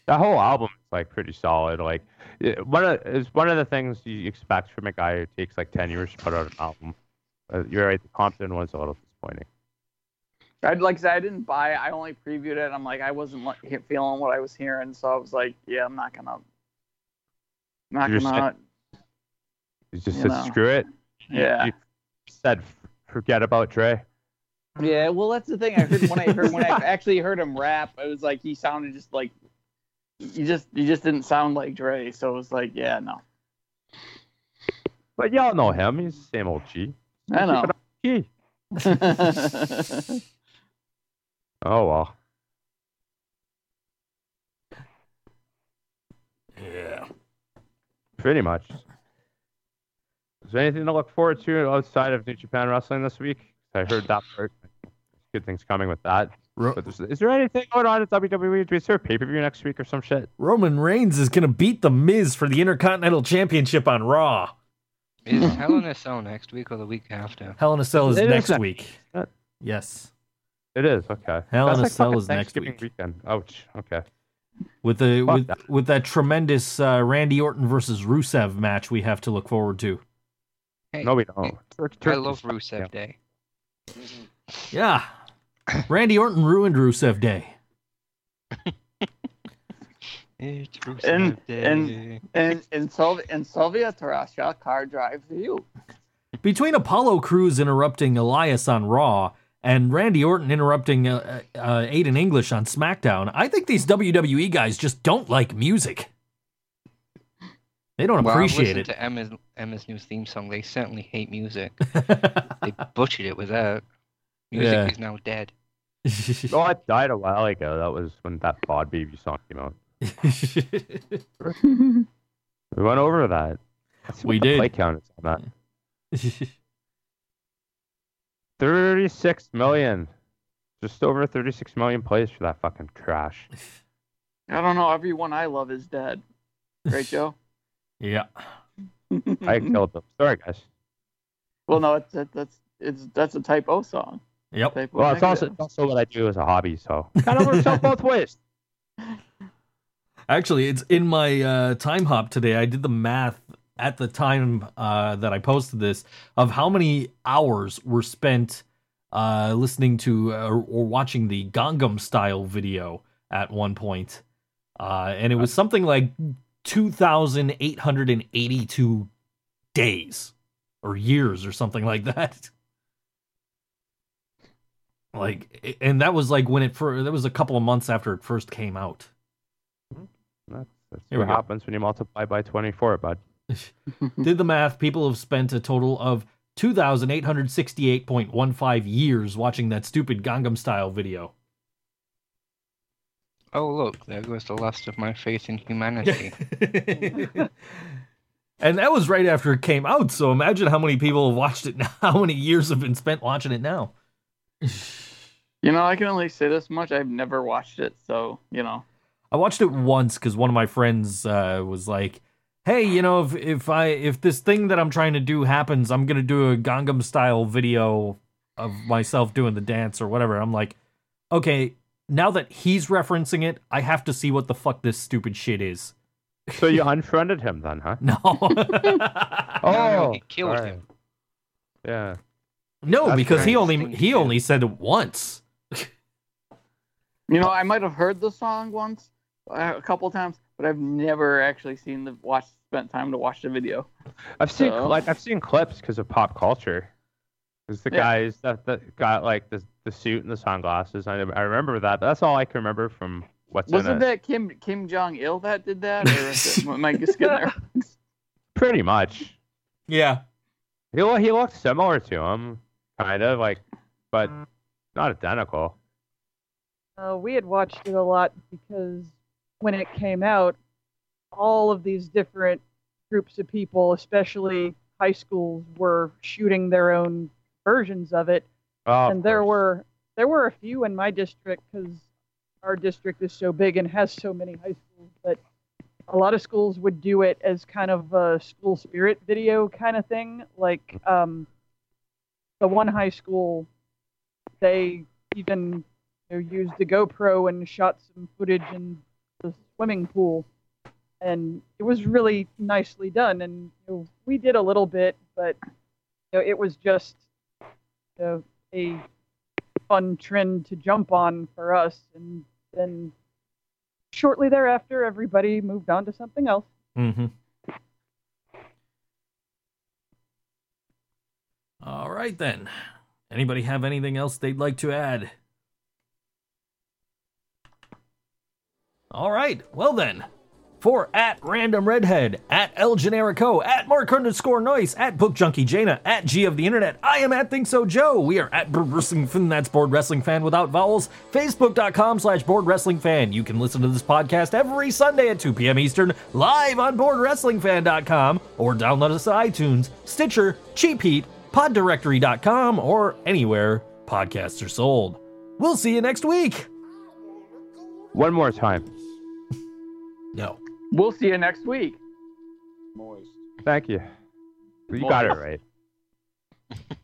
That whole album is like pretty solid. Like it- one of is one of the things you expect from a guy who takes like ten years to put out an album. Uh, you're right. The Compton was a little disappointing. I'd like I said, I didn't buy it. I only previewed it. I'm like, I wasn't like, feeling what I was hearing, so I was like, yeah, I'm not gonna, not You're gonna, You just You said know. screw it. Yeah, You said forget about Dre. yeah. Well, that's the thing. I heard when I heard when I (laughs) actually heard him rap, it was like he sounded just like, you just you just didn't sound like Dre. So it was like, yeah, no, But y'all know him. He's the same old G. I know. G. (laughs) Oh well. Yeah. Pretty much. Is there anything to look forward to outside of New Japan Wrestling this week? I heard that part. Good things coming with that. Ro- But is, is there anything going on at WWE? Is there a pay per view next week or some shit? Roman Reigns is gonna beat the Miz for the Intercontinental Championship on Raw. Is Hell in a Cell next week or the week after? Hell in a Cell is It is next next- week. Yes, It is okay. Hell in That's a like Cell is next Thanksgiving week. Weekend. Ouch. Okay. with the Fuck with that. with that tremendous uh, Randy Orton versus Rusev match we have to look forward to. Hey, No, we don't. Tur- I love fine. Rusev Yeah. Day. Yeah, Randy Orton ruined Rusev Day. (laughs) It's Rusev And- Day. and- and and Sol and Sylvia Tarasha car drive for you. Between Apollo Crews interrupting Elias on Raw and Randy Orton interrupting uh, uh, Aiden English on SmackDown, I think these WWE guys just don't like music. They don't well, I've appreciate listened it. to Emma's, Emma's new theme song. They certainly hate music. (laughs) They butchered it with that. Music Yeah. is now dead. Oh, I died a while ago. That was when that Bod Baby song came out. (laughs) We went over that. We did. Play count is on that. (laughs) 36 million. Just over 36 million plays for that fucking trash. I don't know. Everyone I love is dead. Right, Joe? (laughs) yeah. (laughs) I killed them. Sorry, guys. well, no, it's that, that's it's that's a typo song. Yep. Typo Well, it's also, it's also what I do as a hobby, so (laughs) kind of works out both ways. Actually, it's in my uh, time hop today. I did the math at the time uh, that I posted this of how many hours were spent uh, listening to uh, or watching the Gangnam Style video at one point. Uh, and it was something like 2,882 days or years or something like that. (laughs) Like, and that was like when it first, that was a couple of months after it first came out. That's, that's what go. happens when you multiply by 24, bud. (laughs) did the math, people have spent a total of 2,868.15 years watching that stupid Gangnam Style video. Oh, look, there goes the last of my faith in humanity. (laughs) and that was right after it came out, so imagine how many people have watched it (laughs) now, how many years have been spent watching it now. You know, I can only say this much. I've never watched it, so you know. I watched it once because one of my friends uh, was like, "Hey, you know, if if I if this thing that I'm trying to do happens, I'm gonna do a Gangnam Style video of myself doing the dance or whatever." I'm like, "Okay, now that he's referencing it, I have to see what the fuck this stupid shit is." So you unfriended him then, huh? (laughs) No, (laughs) Oh, no, he killed sorry. him. Yeah. no, That's because he only he too. only said it once. (laughs) You know, I might have heard the song once, uh, a couple times, but I've never actually seen the watch. Spent time to watch the video. I've seen So- like I've seen clips because of pop culture. Because the Yeah. guys that, that got like the the suit and the sunglasses. I I remember that. But that's all I can remember from what's Wasn't in it. that Kim Kim Jong Il that did that, or is it, am I just getting there? Pretty much. Yeah. He he looked similar to him, kind of like, but not identical. Uh, we had watched it a lot because when it came out, all of these different groups of people, especially high schools, were shooting their own versions of it. Oh, and there were there were a few in my district because our district is so big and has so many high schools. But a lot of schools would do it as kind of a school spirit video kind of thing. Like um, the one high school, they even you know, used the GoPro and shot some footage the swimming pool, and it was really nicely done. And you know, we did a little bit, but you know, it was just you know, a fun trend to jump on for us. And then shortly thereafter, everybody moved on to something else. Mm-hmm. All right then. Anybody have anything else they'd like to add? All right. Well then, for at Random Redhead, at El Generico, at Mark underscore Noise, at Book Junkie Jaina, at G of the Internet, I am at Think So Joe. We are at Board Wrestling Fan, that's Board Wrestling Fan without vowels. Facebook.com slash Board Wrestling Fan. You can listen to this podcast every Sunday at 2 p.m. Eastern, live on BoardWrestlingFan.com, or download us at iTunes, Stitcher, Cheap Heat, PodDirectory.com, or anywhere podcasts are sold. We'll see you next week. One more time. No. We'll see you next week. Moist. Thank you. You got it right. (laughs)